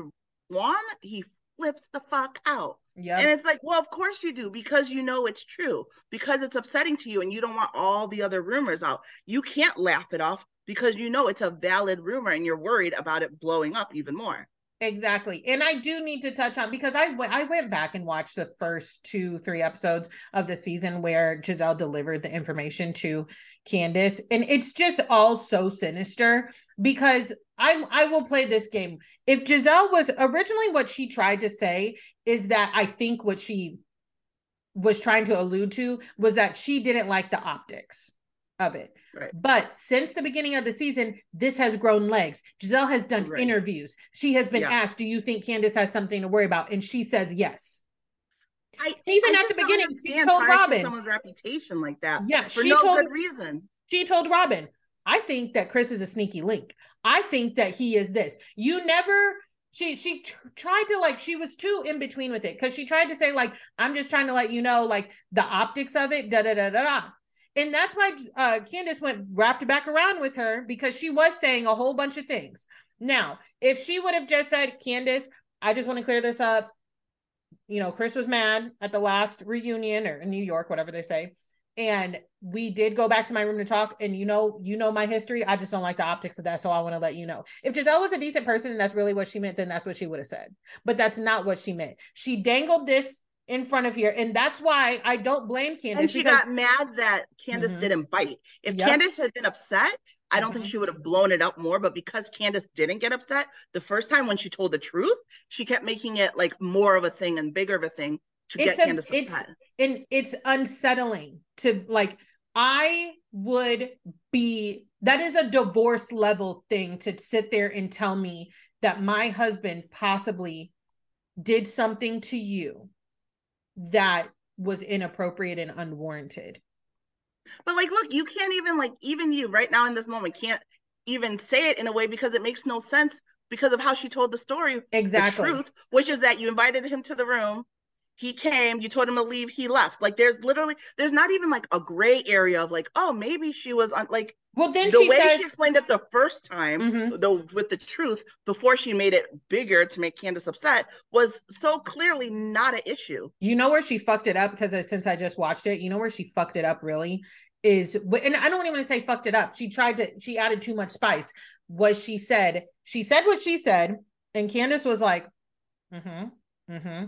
Juan, he flips the fuck out. Yeah. And it's like, well, of course you do, because you know it's true, because it's upsetting to you and you don't want all the other rumors out. You can't laugh it off because you know it's a valid rumor and you're worried about it blowing up even more. Exactly. And I do need to touch on because I, w- I went back and watched the first two, three episodes of the season where Gizelle delivered the information to Candiace. And it's just all so sinister because I I will play this game. If Gizelle was originally what she tried to say is that I think what she was trying to allude to was that she didn't like the optics of it. Right. But since the beginning of the season, this has grown legs. Gizelle has done right. interviews. She has been yeah. asked, "Do you think Candiace has something to worry about?" And she says yes. I, Even I at the beginning, she told Robyn someone's reputation like that. Yeah, for no told, good reason. She told Robyn, "I think that Chris is a sneaky link. I think that he is this. You never." She she tried to like she was too in between with it because she tried to say like I'm just trying to let you know like the optics of it da da da da da and that's why uh, Candiace went wrapped back around with her because she was saying a whole bunch of things. Now, if she would have just said, Candiace, I just want to clear this up. You know, Chris was mad at the last reunion or in New York, whatever they say. And we did go back to my room to talk. And you know, you know my history. I just don't like the optics of that. So I want to let you know. If Gizelle was a decent person and that's really what she meant, then that's what she would have said. But that's not what she meant. She dangled this in front of here. And that's why I don't blame candiace And she because... got mad that candiace mm-hmm. didn't bite. If yep. Candiace had been upset, I don't mm-hmm. think she would have blown it up more. But because Candiace didn't get upset the first time when she told the truth, she kept making it like more of a thing and bigger of a thing to it's get a, Candiace upset. It's, and it's unsettling to like, I would be, that is a divorce level thing to sit there and tell me that my husband possibly did something to you that was inappropriate and unwarranted. But like, look, you can't even like even you right now in this moment can't even say it in a way because it makes no sense because of how she told the story. Exactly. The truth, which is that you invited him to the room he came you told him to leave he left. Like there's literally there's not even like a gray area of like oh maybe she was on like well then the way says, she explained it the first time mm-hmm. though with the truth before she made it bigger to make candiace upset was so clearly not an issue. You know where she fucked it up? Because since i just watched it you know where she fucked it up really? Is and i don't even want to say fucked it up. She tried to she added too much spice. Was she said she said what she said and candiace was like mm-hmm mm-hmm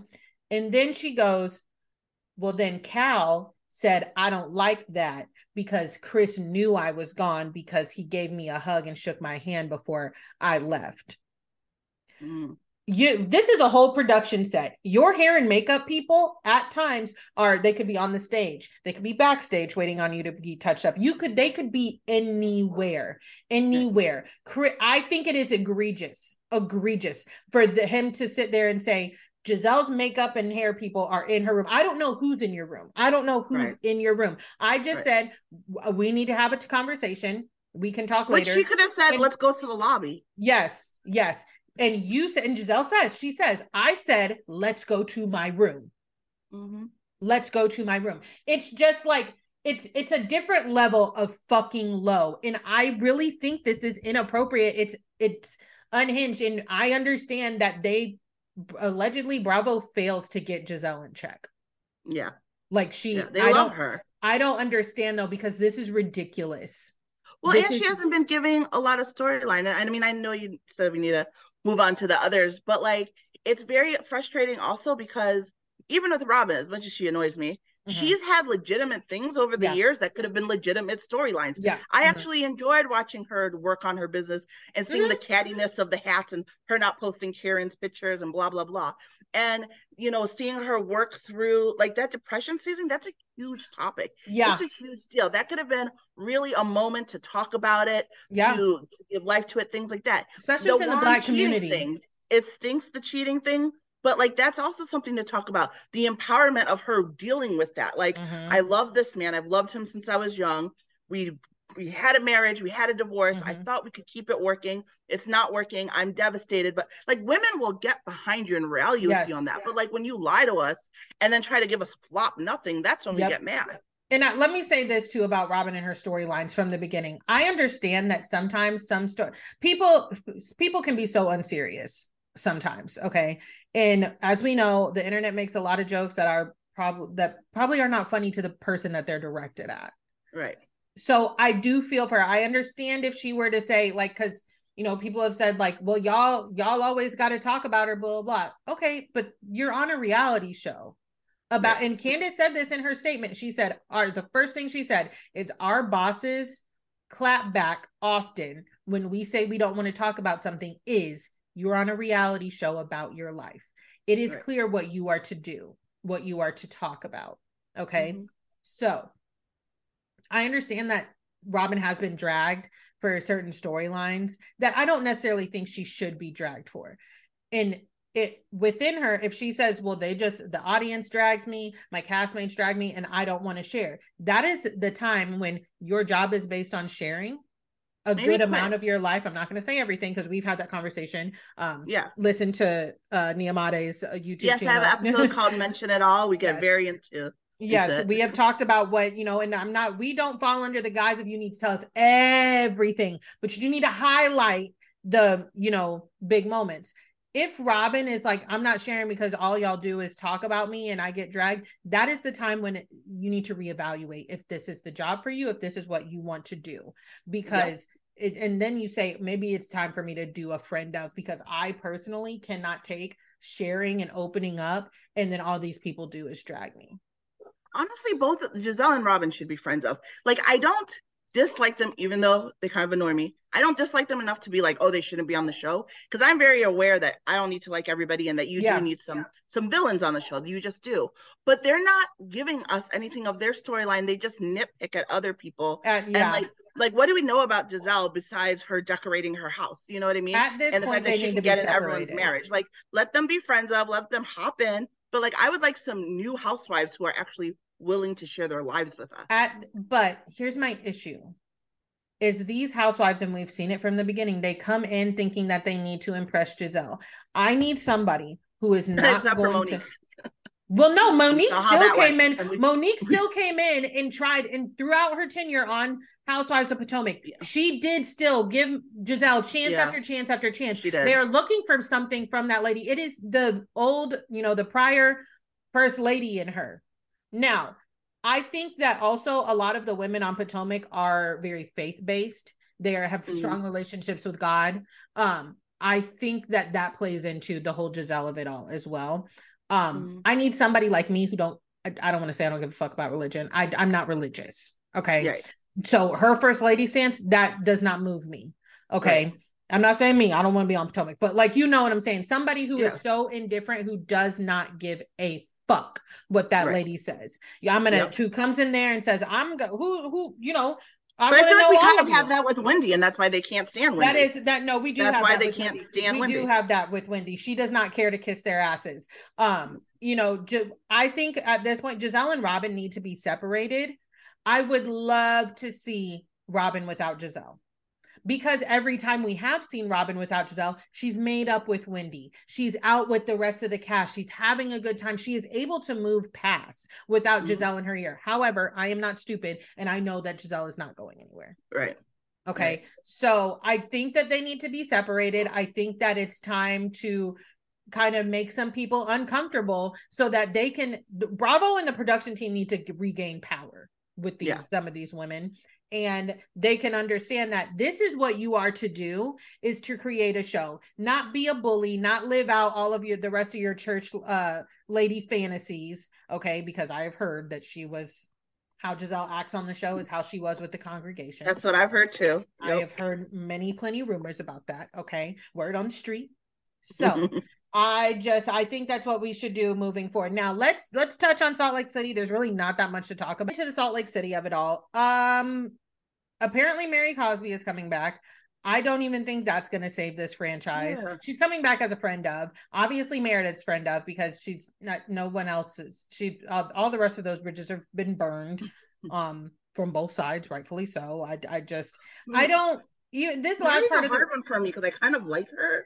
and then she goes, Well, then Cal said, I don't like that because Chris knew I was gone because he gave me a hug and shook my hand before I left. Mm. You this is a whole production set. Your hair and makeup people at times are they could be on the stage, they could be backstage waiting on you to be touched up. You could they could be anywhere, anywhere. I think it is egregious, egregious for the, him to sit there and say, Gizelle's makeup and hair people are in her room. I don't know who's in your room. I don't know who's right. in your room. I just right. said we need to have a conversation. We can talk like later. She could have said, and, "Let's go to the lobby." Yes, yes. And you said, and Gizelle says, she says, "I said, let's go to my room. Mm-hmm. Let's go to my room." It's just like it's it's a different level of fucking low, and I really think this is inappropriate. It's it's unhinged, and I understand that they allegedly Bravo fails to get Gizelle in check. Yeah. Like she yeah, they I love her. I don't understand though because this is ridiculous. Well, this and is... she hasn't been giving a lot of storyline. And I mean, I know you said we need to move on to the others, but like it's very frustrating also because even with Robyn, as much as she annoys me, Mm-hmm. She's had legitimate things over the yeah. years that could have been legitimate storylines. Yeah. I mm-hmm. actually enjoyed watching her work on her business and seeing mm-hmm. the cattiness of the hats and her not posting Karen's pictures and blah, blah, blah. And, you know, seeing her work through like that depression season, that's a huge topic. Yeah. It's a huge deal. That could have been really a moment to talk about it, yeah. to, to give life to it, things like that. Especially the within the black community. Things, it stinks the cheating thing but like that's also something to talk about the empowerment of her dealing with that like mm-hmm. i love this man i've loved him since i was young we we had a marriage we had a divorce mm-hmm. i thought we could keep it working it's not working i'm devastated but like women will get behind you and rally yes. with you on that but like when you lie to us and then try to give us flop nothing that's when yep. we get mad and I, let me say this too about Robyn and her storylines from the beginning. I understand that sometimes some story people people can be so unserious sometimes okay? And as we know the internet makes a lot of jokes that are probably that probably are not funny to the person that they're directed at. Right. So i do feel for her. I understand if she were to say like because you know, people have said like, well, y'all, y'all always got to talk about her, blah, blah, blah. Okay, but you're on a reality show about, and Candiace said this in her statement. She said, our the first thing she said is our bosses clap back often when we say we don't want to talk about something is you're on a reality show about your life. It is right. clear what you are to do, what you are to talk about. Okay. Mm-hmm. So I understand that Robyn has been dragged for certain storylines that I don't necessarily think she should be dragged for. And it within her, if she says, Well, they just the audience drags me, my castmates drag me, and I don't want to share, that is the time when your job is based on sharing a Maybe good amount of your life. I'm not going to say everything because we've had that conversation. Um, yeah. Listen to uh, Niamade's uh, YouTube. Yes, channel. I have an episode called "Mention It All." We get yes. very into. Yes, we have talked about what you know, and I'm not. We don't fall under the guise of you need to tell us everything, but you do need to highlight the you know big moments. If Robyn is like, I'm not sharing because all y'all do is talk about me and I get dragged, that is the time when you need to reevaluate if this is the job for you, if this is what you want to do, because. Yep it, and then you say maybe it's time for me to do a friend of because I personally cannot take sharing and opening up and then all these people do is drag me. Honestly, both Gizelle and Robyn should be friends of. Like I don't dislike them even though they kind of annoy me. I don't dislike them enough to be like, oh, they shouldn't be on the show because I'm very aware that I don't need to like everybody and that you yeah. do need some yeah. some villains on the show. You just do. But they're not giving us anything of their storyline. They just nitpick at other people. Uh, yeah. And like like what do we know about Gizelle besides her decorating her house? You know what I mean? At this and the point, fact that she can get in everyone's marriage. Like let them be friends of, let them hop in. But like I would like some new housewives who are actually willing to share their lives with us. At but here's my issue is these housewives, and we've seen it from the beginning, they come in thinking that they need to impress Gizelle. I need somebody who is not going to. Well, no, Monique still came went. in. Monique still came in and tried, and throughout her tenure on Housewives of Potomac, yeah. she did still give Gizelle chance yeah. after chance after chance. They are looking for something from that lady. It is the old, you know, the prior first lady in her. Now, I think that also a lot of the women on Potomac are very faith based. They are, have mm. strong relationships with God. Um, I think that that plays into the whole Gizelle of it all as well. Um, mm. I need somebody like me who don't. I, I don't want to say I don't give a fuck about religion. I, I'm not religious. Okay. Right. So her first lady stance that does not move me. Okay. Right. I'm not saying me. I don't want to be on Potomac, but like you know what I'm saying. Somebody who yeah. is so indifferent who does not give a fuck what that right. lady says. Yeah, I'm gonna yep. who comes in there and says, I'm go who who you know. I but I feel like we kind of have that with Wendy, and that's why they can't stand Wendy. That is that no, we do. That's why that they can't Wendy. stand. We Wendy. do have that with Wendy. She does not care to kiss their asses. Um, you know, I think at this point, Gizelle and Robyn need to be separated. I would love to see Robyn without Gizelle because every time we have seen Robyn without Gizelle, she's made up with Wendy. She's out with the rest of the cast. She's having a good time. She is able to move past without mm-hmm. Gizelle in her ear. However, I am not stupid and I know that Gizelle is not going anywhere. Right. Okay. Right. So I think that they need to be separated. I think that it's time to kind of make some people uncomfortable so that they can Bravo and the production team need to regain power with these yeah. some of these women and they can understand that this is what you are to do is to create a show not be a bully not live out all of your the rest of your church uh lady fantasies okay because i have heard that she was how Gizelle acts on the show is how she was with the congregation. That's what I've heard too. Yep. I have heard many, plenty rumors about that. Okay. Word on the street. So I just I think that's what we should do moving forward. Now let's let's touch on Salt Lake City. There's really not that much to talk about to the Salt Lake City of it all. Um apparently Mary Cosby is coming back. I don't even think that's going to save this franchise. Yeah. She's coming back as a friend of, obviously Meredith's friend of, because she's not. No one else is. She uh, all the rest of those bridges have been burned, um, from both sides, rightfully so. I, I just, I hmm. don't. Even this last part of the one for me because I kind of like her.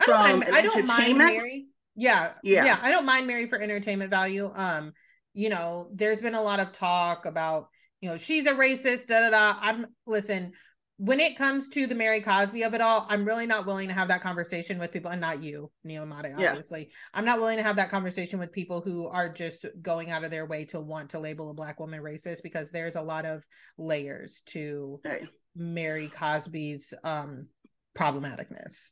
I don't mind. I don't mind Mary. Yeah, yeah, yeah. I don't mind Mary for entertainment value. Um, you know, there's been a lot of talk about you know, she's a racist, da da da. I'm listen, when it comes to the Mary Cosby of it all, I'm really not willing to have that conversation with people, and not you, Neil Mate, obviously. Yeah. I'm not willing to have that conversation with people who are just going out of their way to want to label a black woman racist because there's a lot of layers to Mary Cosby's um problematicness.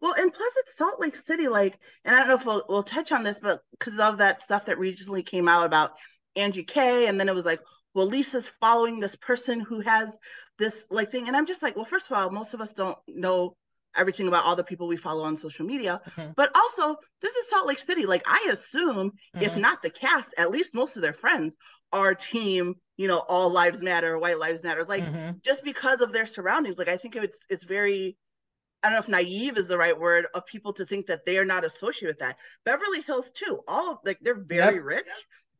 Well, and plus it's Salt Lake City, like, and I don't know if we'll, we'll touch on this, but because of that stuff that recently came out about Angie K, and then it was like, well, Lisa's following this person who has this like thing, and I'm just like, well, first of all, most of us don't know everything about all the people we follow on social media, mm-hmm. but also this is Salt Lake City. Like, I assume mm-hmm. if not the cast, at least most of their friends are team, you know, all lives matter, white lives matter, like mm-hmm. just because of their surroundings. Like, I think it's it's very I don't know if naive is the right word of people to think that they are not associated with that. Beverly Hills too. All of like they're very yep. rich.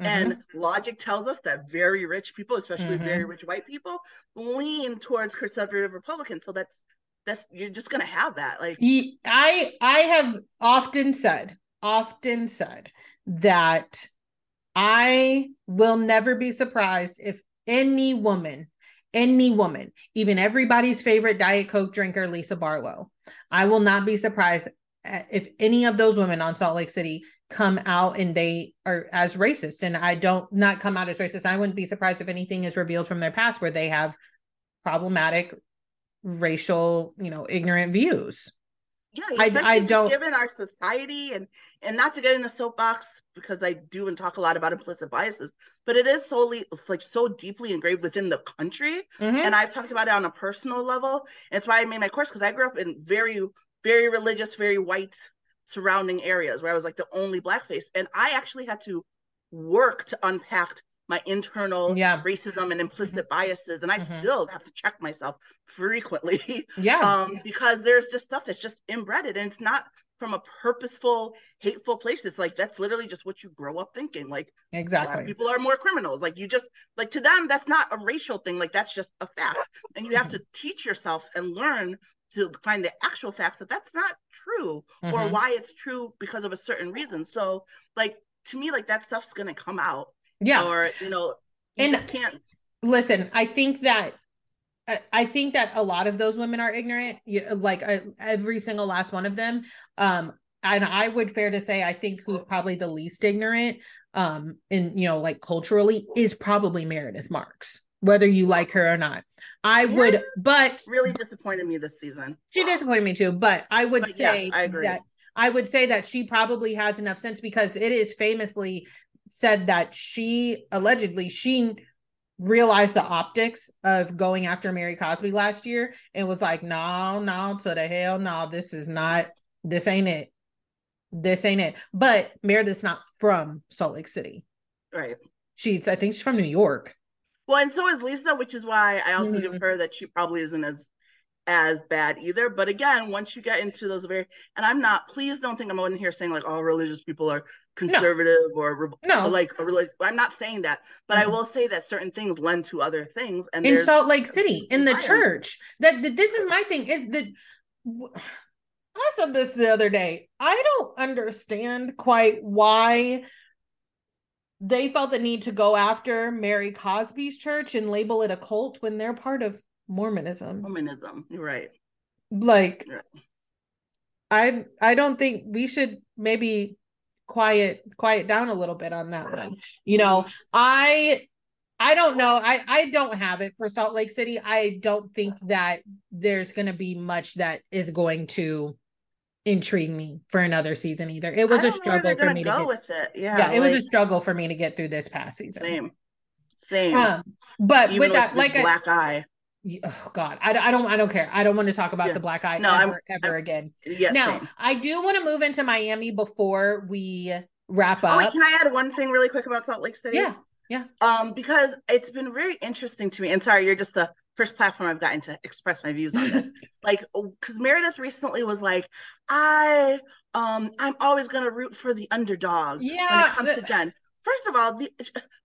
Mm-hmm. And logic tells us that very rich people, especially mm-hmm. very rich white people, lean towards conservative Republicans. So that's that's you're just gonna have that. Like I I have often said, often said that I will never be surprised if any woman any woman, even everybody's favorite Diet Coke drinker, Lisa Barlow. I will not be surprised if any of those women on Salt Lake City come out and they are as racist. And I don't not come out as racist. I wouldn't be surprised if anything is revealed from their past where they have problematic racial, you know, ignorant views yeah I, I don't given our society and and not to get in a soapbox because i do and talk a lot about implicit biases but it is solely like so deeply engraved within the country mm-hmm. and i've talked about it on a personal level and it's why i made my course because i grew up in very very religious very white surrounding areas where i was like the only blackface and i actually had to work to unpack my internal yeah. racism and implicit mm-hmm. biases. And i mm-hmm. still have to check myself frequently. Yeah. Um because there's just stuff that's just inbred and it's not from a purposeful hateful place. It's like that's literally just what you grow up thinking. Like exactly. people are more criminals. Like you just like to them that's not a racial thing. Like that's just a fact. And you have to teach yourself and learn to find the actual facts that that's not true mm-hmm. or why it's true because of a certain reason. So like to me like that stuff's gonna come out. Yeah. Or you know you and can't listen i think that I think that a lot of those women are ignorant, like uh, every single last one of them. Um, and I would fair to say, I think who's probably the least ignorant, um, in you know, like culturally, is probably Meredith Marks, whether you like her or not. I yeah, would, but really disappointed me this season. She disappointed me too, but I would but say I agree. that I would say that she probably has enough sense because it is famously said that she allegedly she realized the optics of going after Mary Cosby last year and was like, no, no, to the hell, no, this is not, this ain't it. This ain't it. But Meredith's not from Salt Lake City. Right. She's, I think she's from New York. Well, and so is Lisa, which is why I also mm-hmm. give her that she probably isn't as as bad either. But again, once you get into those very, and I'm not, please don't think I'm in here saying like all religious people are conservative no. or no, like a religious. I'm not saying that, but mm-hmm. I will say that certain things lend to other things. And in Salt Lake City, in the church, that, that this is my thing is that. I said this the other day. I don't understand quite why they felt the need to go after Mary Cosby's church and label it a cult when they're part of Mormonism. Mormonism, right. Like, right. I I don't think we should maybe quiet quiet down a little bit on that one. You know. I I don't know. I I don't have it for Salt Lake City. I don't think that there's going to be much that is going to intrigue me for another season either. It was a struggle for me to get with it. Yeah, yeah, it was a struggle for me to get through this past season. Same, same. Um, but Even with that, like a black eye oh god I, I don't i don't care i don't want to talk about yeah. the black eye no, ever I'm, ever I'm, again yes, now same. i do want to move into miami before we wrap up oh, wait, can i add one thing really quick about salt lake city yeah yeah um because it's been very interesting to me and sorry you're just the first platform i've gotten to express my views on this. Like because meredith recently was like i um i'm always going to root for the underdog yeah when it comes the, to jen first of all, the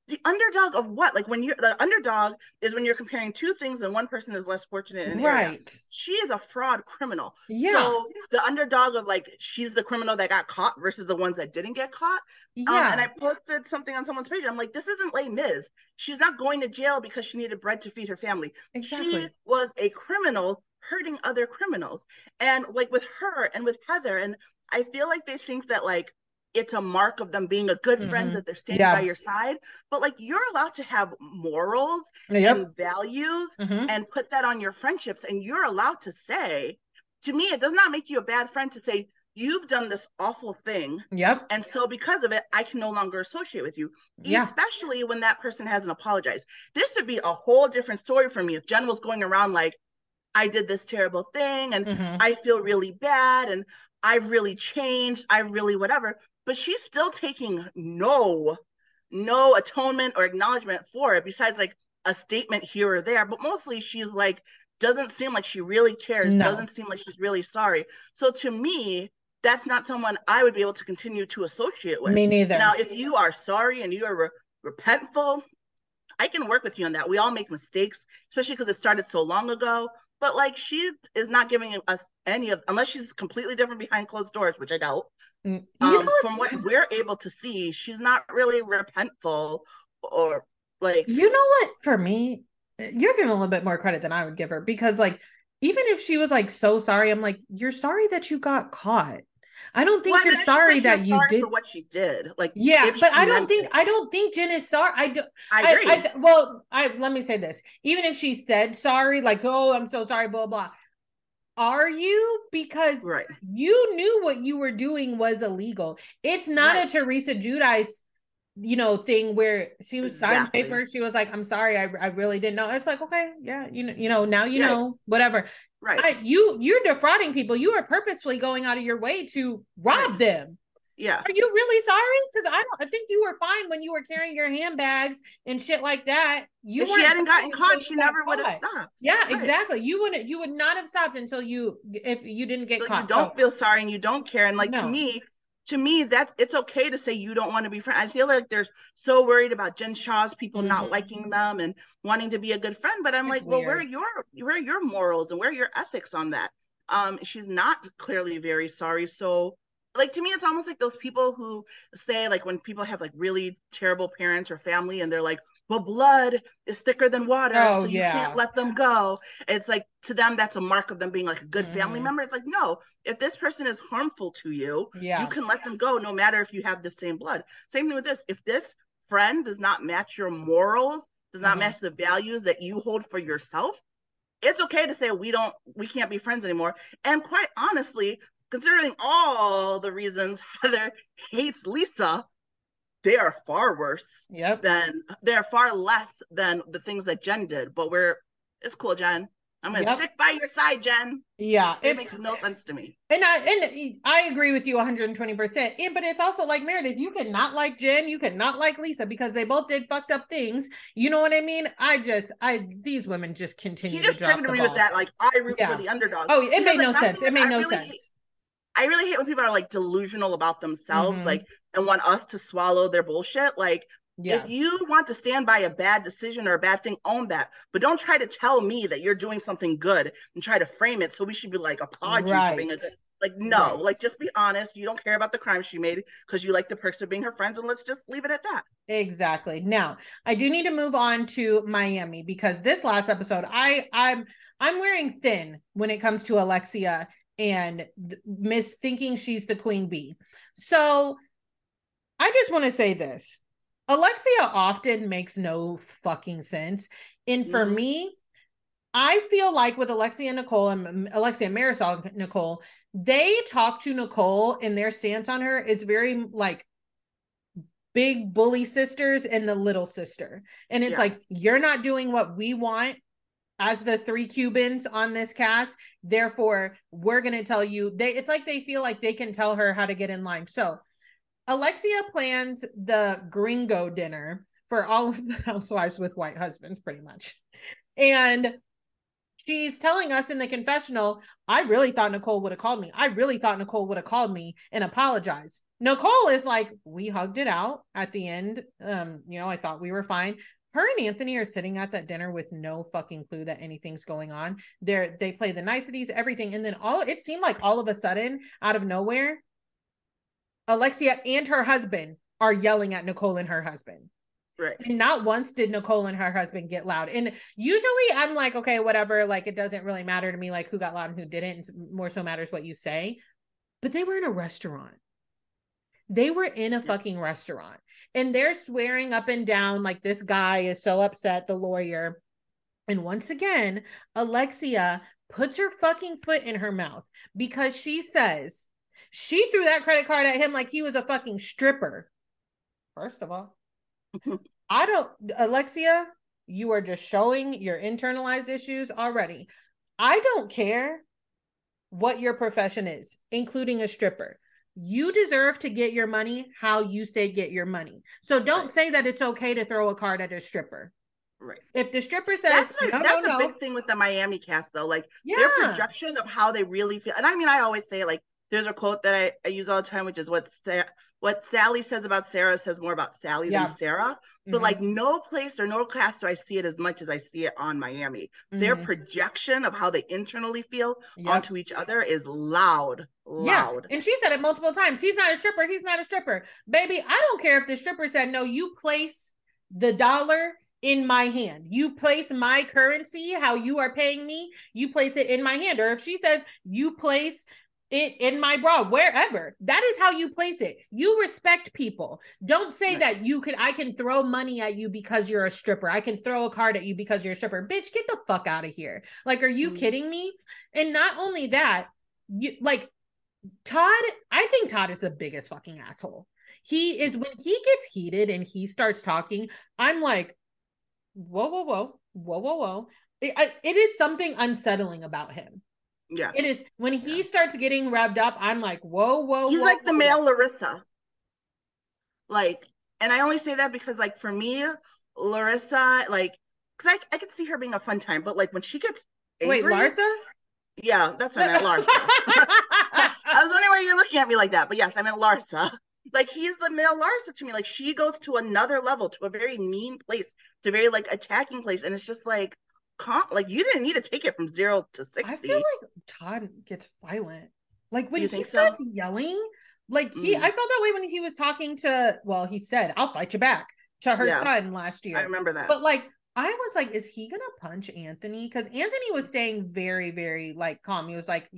the underdog of what? Like when you're the underdog is when you're comparing two things and one person is less fortunate right. Area. She is a fraud criminal. Yeah. So the underdog of like she's the criminal that got caught versus the ones that didn't get caught. Um, yeah. Um, and I posted something on someone's page. I'm like, this isn't Les Mis. She's not going to jail because she needed bread to feed her family. Exactly. She was a criminal hurting other criminals. And like with her and with Heather, and I feel like they think that like it's a mark of them being a good mm-hmm. friend that they're standing yeah. by your side but like you're allowed to have morals yep. and values mm-hmm. and put that on your friendships and you're allowed to say to me, it does not make you a bad friend to say, you've done this awful thing. Yep. And so because of it, I can no longer associate with you. Yeah. Especially when that person hasn't apologized. This would be a whole different story for me if Jen was going around like, I did this terrible thing and Mhm. I feel really bad and I've really changed. I've really whatever. But she's still taking no, no atonement or acknowledgement for it, besides like a statement here or there. But mostly she's like, doesn't seem like she really cares, No. doesn't seem like she's really sorry. So to me, that's not someone I would be able to continue to associate with. Me neither. Now, if you are sorry and you are re- repentful, I can work with you on that. We all make mistakes, especially because it started so long ago. But like, she is not giving us any of, unless she's completely different behind closed doors, which I doubt. Mm, Um, from what we're able to see, she's not really repentful or like. You know what? For me, you're giving a little bit more credit than I would give her because, like, even if she was like so sorry, I'm like, you're sorry that you got caught. I don't think Well, you're sorry that was you sorry did. what she did. Like, Yeah, but I don't think it. I don't think Jen is sorry. I do. I agree. I, well, I let me say this. Even if she said sorry, like, oh, I'm so sorry, blah blah. Are you? Because right. you knew what you were doing was illegal. It's not Right. a Teresa Giudice, you know, thing where she was signing Exactly. papers. She was like, "I'm sorry, I, I really didn't know." It's like, okay, yeah, you know, you know, now you Yeah. know, whatever. Right. I, you you're defrauding people. You are purposefully going out of your way to rob Right. them. yeah. Are you really sorry? Because I don't. I think you were fine when you were carrying your handbags and shit like that. You if she hadn't gotten caught, you she never would have stopped. Yeah, Right. exactly. You wouldn't. You would not have stopped until you if you didn't get So caught. you don't So- feel sorry and you don't care. And like No. to me, to me, that it's okay to say you don't want to be friends. I feel like they're so worried about Jen Shah's people Mhm. not liking them and wanting to be a good friend. But I'm like, well, where are your where are your morals and where are your ethics on that? Um, she's not clearly very sorry. So like to me, it's almost like those people who say like when people have like really terrible parents or family and they're like, well, blood is thicker than water, Oh, so you yeah. can't let them go. It's like to them that's a mark of them being like a good family Mhm. member. It's like no, if this person is harmful to you, Yeah. you can let them go no matter if you have the same blood. Same thing with this. If this friend does not match your morals, does not Mhm. match the values that you hold for yourself, it's okay to say we don't we can't be friends anymore. And quite honestly, considering all the reasons Heather hates Lisa, they are far worse Yep. than they're far less than the things that Jen did. But we're it's cool, Jen. I'm gonna Yep. stick by your side, Jen. Yeah. It makes no sense to me. and I and I agree with you 120. percent But it's also like Meredith. You cannot like Jen. You cannot like Lisa because they both did fucked up things. You know what I mean? I just I these women just continue. He just to triggered me ball. with that. Like I root Yeah. for the underdog. Oh, it Because, made like, no sense. It made no really sense. I really hate when people are like delusional about themselves, Mhm. like and want us to swallow their bullshit. Like Yeah. if you want to stand by a bad decision or a bad thing, own that. But don't try to tell me that you're doing something good and try to frame it so we should be like applaud you for being a good. Like no, Right. like just be honest. You don't care about the crime she made because you like the perks of being her friends, and let's just leave it at that. Exactly. Now, I do need to move on to Miami because this last episode, I I'm I'm wearing thin when it comes to Alexia and Miss thinking she's the queen bee. So, I just want to say this. Alexia often makes no fucking sense. And for Mhm. me, I feel like with Alexia and Nicole and Alexia and Marisol and Nicole, they talk to Nicole and their stance on her is very like big bully sisters and the little sister. And it's Yeah. like, you're not doing what we want as the three Cubans on this cast. Therefore, we're going to tell you they it's like they feel like they can tell her how to get in line. So, Alexia plans the gringo dinner for all of the housewives with white husbands pretty much. And she's telling us in the confessional, I really thought Nicole would have called me. I really thought Nicole would have called me and apologized. Nicole is like, we hugged it out at the end. Um, you know, I thought we were fine. Her and Anthony are sitting at that dinner with no fucking clue that anything's going on. They're they play the niceties, everything, and then all it seemed like all of a sudden, out of nowhere, Alexia and her husband are yelling at Nicole and her husband. Right. And not once did Nicole and her husband get loud. And usually I'm like, okay, whatever. Like it doesn't really matter to me, like who got loud and who didn't. More so matters what you say. But they were in a restaurant. They were in a fucking restaurant and they're swearing up and down like this guy is so upset, the lawyer. And once again, Alexia puts her fucking foot in her mouth because she says she threw that credit card at him like he was a fucking stripper. First of all, I don't, Alexia, you are just showing your internalized issues already. I don't care what your profession is, including a stripper. You deserve to get your money how you say get your money. So don't right. say that it's okay to throw a card at a stripper. Right. If the stripper says that's, a, no, that's no, a no. big thing with the Miami cast though, like yeah. their projection of how they really feel. And I mean, I always say like there's a quote that I, I use all the time, which is what Sa- what Sally says about Sarah says more about Sally yeah. than Sarah. But mm-hmm. like no place or no class do I see it as much as I see it on Miami. Mm-hmm. Their projection of how they internally feel yep. onto each other is loud, loud. Yeah. And she said it multiple times. He's not a stripper. He's not a stripper. Baby, I don't care if the stripper said no, you place the dollar in my hand. You place my currency, how you are paying me, you place it in my hand. Or if she says you place it in my bra wherever. That is how you place it. You respect people. Don't say right. that you can i can throw money at you because you're a stripper. I can throw a card at you because you're a stripper. Bitch get the fuck out of here. Like are you mm-hmm. kidding me? And not only that you like todd i think todd is the biggest fucking asshole. He is when he gets heated and he starts talking i'm like whoa whoa whoa. Whoa whoa whoa. It, it is something unsettling about him yeah. It is when he yeah. starts getting revved up, I'm like, whoa, whoa. He's whoa, like whoa, the male Larissa. Like, and I only say that because, like, for me, Larissa, like, because I, I could see her being a fun time, but like when she gets angry, Wait, Larsa? Yeah, that's what I meant, Larsa. I was wondering why you're looking at me like that, but yes, I meant Larsa. Like he's the male Larsa to me. Like she goes to another level, to a very mean place, to a very like attacking place, and it's just like, like you didn't need to take it from zero to 60 i feel like todd gets violent like when he starts so? yelling like he mm. i felt that way when he was talking to well he said i'll fight you back to her yeah, son last year i remember that but like I was like, is he gonna punch Anthony? Because Anthony was staying very, very like calm. He was like,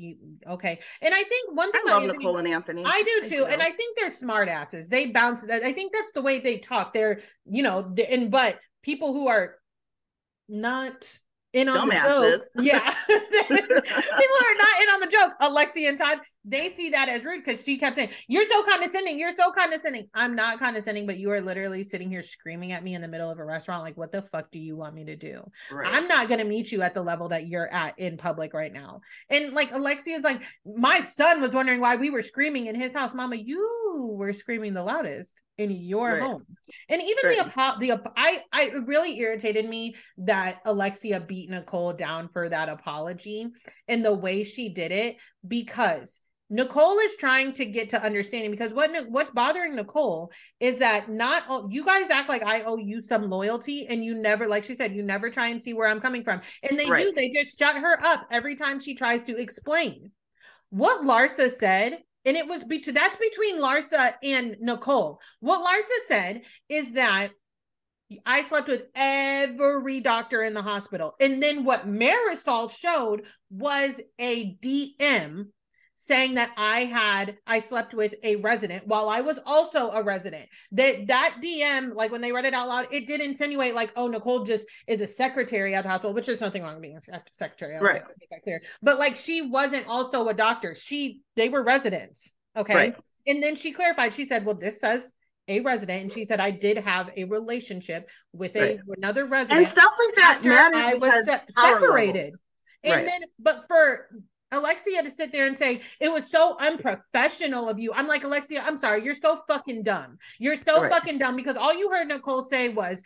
okay. And I think one thing I love Anthony, Nicole and Anthony. I do too. I do. And I think they're smart asses. They bounce. I think that's the way they talk. They're, you know, and but people who are not in on Dumbasses. the joke. Yeah. People are not in on the joke. Alexia and Todd, they see that as rude because she kept saying, You're so condescending. You're so condescending. I'm not condescending, but you are literally sitting here screaming at me in the middle of a restaurant. Like, what the fuck do you want me to do? Right. I'm not going to meet you at the level that you're at in public right now. And like, Alexia is like, My son was wondering why we were screaming in his house. Mama, you were screaming the loudest in your right. home. And even right. the the I I really irritated me that Alexia beat Nicole down for that apology and the way she did it because Nicole is trying to get to understanding because what what's bothering Nicole is that not all, you guys act like I owe you some loyalty and you never like she said you never try and see where I'm coming from and they right. do they just shut her up every time she tries to explain what Larsa said and it was between that's between Larsa and Nicole. What Larsa said is that I slept with every doctor in the hospital. And then what Marysol showed was a DM saying that I had I slept with a resident while I was also a resident. That that DM, like when they read it out loud, it did insinuate like, oh, Nicole just is a secretary at the hospital, which there's nothing wrong with being a secretary. I right. Make that clear. But like she wasn't also a doctor. She they were residents. Okay. Right. And then she clarified, she said, Well, this says a resident and she said i did have a relationship with a right. another resident and stuff like that matters i was se- separated and right. then but for Alexia to sit there and say it was so unprofessional of you. I'm like, Alexia, I'm sorry. You're so fucking dumb. You're so right. fucking dumb because all you heard Nicole say was,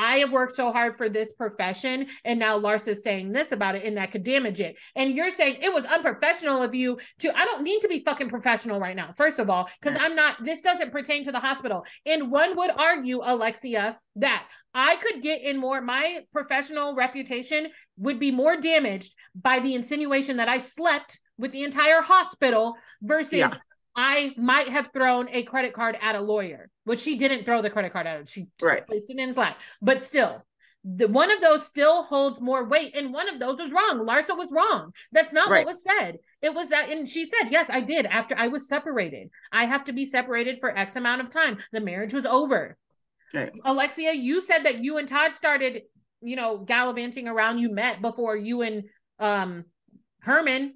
I have worked so hard for this profession, and now Larsa's saying this about it, and that could damage it. And you're saying it was unprofessional of you to. I don't need to be fucking professional right now, first of all, because I'm not. This doesn't pertain to the hospital. And one would argue, Alexia, that I could get in more. My professional reputation would be more damaged by the insinuation that I slept with the entire hospital versus yeah. I might have thrown a credit card at a lawyer, which she didn't throw the credit card at. She right. placed it in his lap. But still, the one of those still holds more weight, and one of those was wrong. Larsa was wrong. That's not right. what was said. It was that, and she said, "Yes, I did." After I was separated, I have to be separated for X amount of time. The marriage was over. Right. Alexia, you said that you and Todd started, you know, gallivanting around. You met before you and um Herman,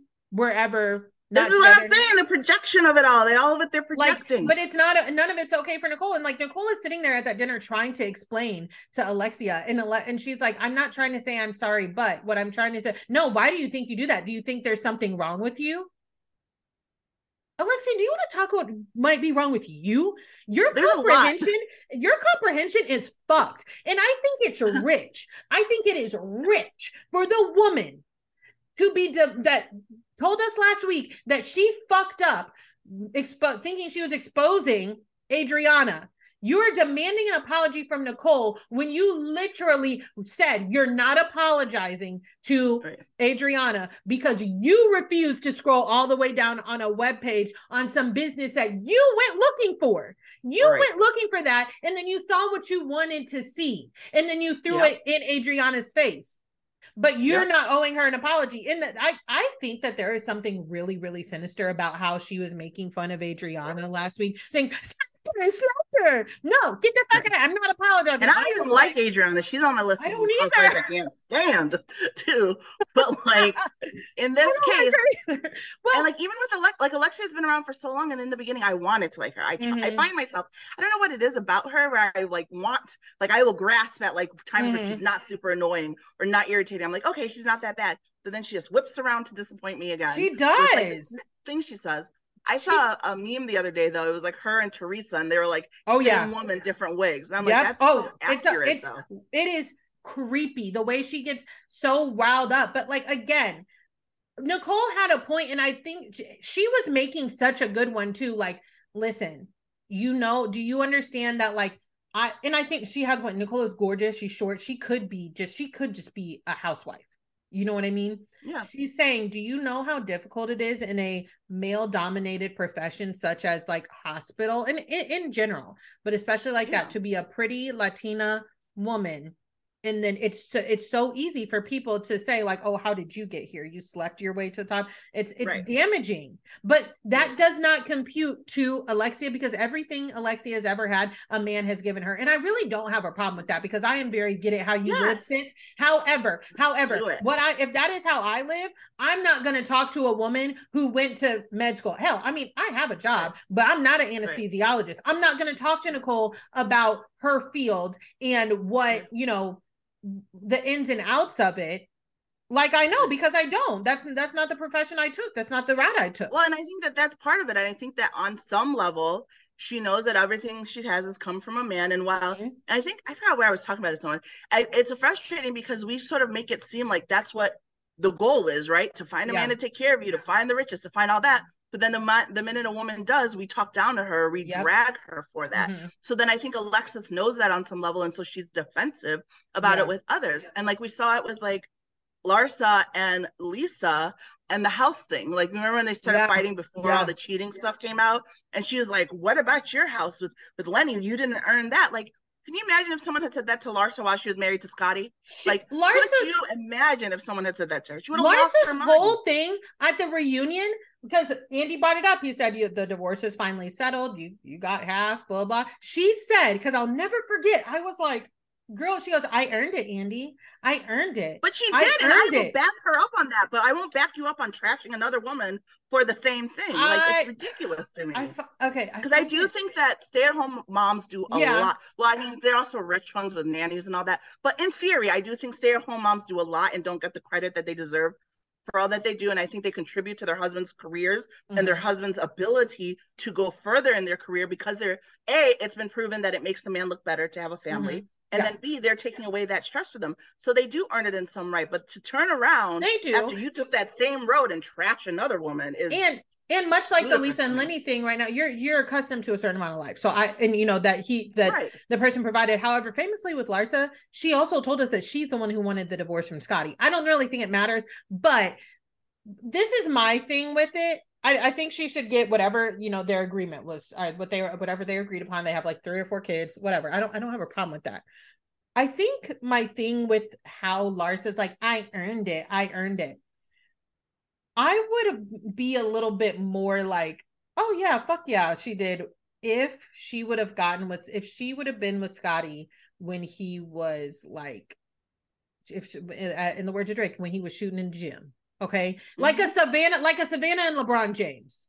this is what I'm saying. The projection of it all. They all of it they're projecting. Like, but it's not a, none of it's okay for Nicole. And like Nicole is sitting there at that dinner trying to explain to Alexia and Ale- and she's like, I'm not trying to say I'm sorry, but what I'm trying to say, no, why do you think you do that? Do you think there's something wrong with you? Alexia, do you want to talk about what might be wrong with you? Your There's comprehension, your comprehension is fucked. And I think it's rich. I think it is rich for the woman to be de- that told us last week that she fucked up expo- thinking she was exposing Adriana. You are demanding an apology from Nicole when you literally said you're not apologizing to. Adriana because you refused to scroll all the way down on a web page on some business that you went looking for. You right. went looking for that, and then you saw what you wanted to see, and then you threw yep. it in Adriana's face but you're yep. not owing her an apology. In that, I I think that there is something really really sinister about how she was making fun of Adriana last week, saying her, slap her. No, get the fuck out. I'm not apologizing. And I don't even like, like Adriana. She's on my list. I don't either. I can't stand too. But like in this case, like well, and like even with Alex, like Alexia has been around for so long, and in the beginning, I wanted to like her. I mm-hmm. I find myself, I don't know what it is about her where I like want, like I will grasp at like times mm-hmm. where she's mm-hmm. not super annoying or not irritating. I'm like, okay, she's not that bad. But then she just whips around to disappoint me again. She does. Like, things she says. I saw a meme the other day though. It was like her and Teresa, and they were like, "Oh yeah, woman, different wigs." And I'm yep. like, "That's oh, so accurate, it's a, it's it is creepy the way she gets so riled up." But like again, Nicole had a point, and I think she was making such a good one too. Like, listen, you know, do you understand that? Like, I and I think she has what Nicole is gorgeous. She's short. She could be just. She could just be a housewife. You know what I mean? Yeah. She's saying, Do you know how difficult it is in a male dominated profession such as like hospital and in, in general, but especially like yeah. that to be a pretty Latina woman and then it's it's so easy for people to say like oh how did you get here? You slept your way to the top. It's it's right. damaging. But that does not compute to alexia because everything alexia has ever had a man has given her. And i really don't have a problem with that because i am very get it how you yes. live sis. However however what i if that is how i live i'm not going to talk to a woman who went to med school. Hell i mean i have a job right. but i'm not an anesthesiologist. Right. i'm not going to talk to nicole about her field and what you know the ins and outs of it like I know because I don't. That's that's not the profession I took. That's not the route I took. Well, and I think that that's part of it. And I think that on some level, she knows that everything she has has come from a man. And while mm-hmm. I think I forgot where I was talking about it, someone, I, it's frustrating because we sort of make it seem like that's what the goal is, right? To find a yeah. man to take care of you, to find the riches, to find all that. But then the the minute a woman does, we talk down to her, we yep. drag her for that. Mm-hmm. So then I think Alexis knows that on some level, and so she's defensive about yeah. it with others. And like we saw it with like Larsa and Lisa and the house thing. Like remember when they started yeah. fighting before yeah. all the cheating stuff came out, and she was like, "What about your house with with Lenny? You didn't earn that." Like can you imagine if someone had said that to Larsa while she was married to Scottie? Like, Larsa, could you imagine if someone had said that to her? She would have lost her mind. whole thing at the reunion because Andy brought it up. He said you, the divorce is finally settled. You you got half. Blah blah. She said because I'll never forget. I was like, Girl, she goes, I earned it, Andy. I earned it. But she did, I and I will it. back her up on that. But I won't back you up on trashing another woman for the same thing. I, like it's ridiculous to me. I, okay, because I, I, do think that stay-at-home moms do a yeah. lot. Well, I mean, they're also rich ones with nannies and all that. But in theory, I do think stay-at-home moms do a lot and don't get the credit that they deserve for all that they do and i think they contribute to their husbands careers mm-hmm. and their mm-hmm. husbands ability to go further in their career because they're a it's been proven that it makes the man look better to have a family mm-hmm and yeah. then B, they're taking away that stress for them. So they do earn it in some right. But to turn around they do. after you took that same road and trash another woman is and and much like the Lisa and Lenny thing right now, you're you're accustomed to a certain amount of life. So I and you know that he that right. the person provided. However, famously with Larsa, she also told us that she's the one who wanted the divorce from Scottie. I don't really think it matters, but this is my thing with it. I, I think she should get whatever you know their agreement was, or what they whatever they agreed upon. They have like three or four kids, whatever. I don't I don't have a problem with that. I think my thing with how Lars is like, I earned it, I earned it. I would be a little bit more like, oh yeah, fuck yeah, she did. If she would have gotten with, if she would have been with Scottie when he was like, if uh, in the words of Drake, when he was shooting in the gym, Okay. Mm-hmm. Like a. Savannah, like a Savannah and LeBron James.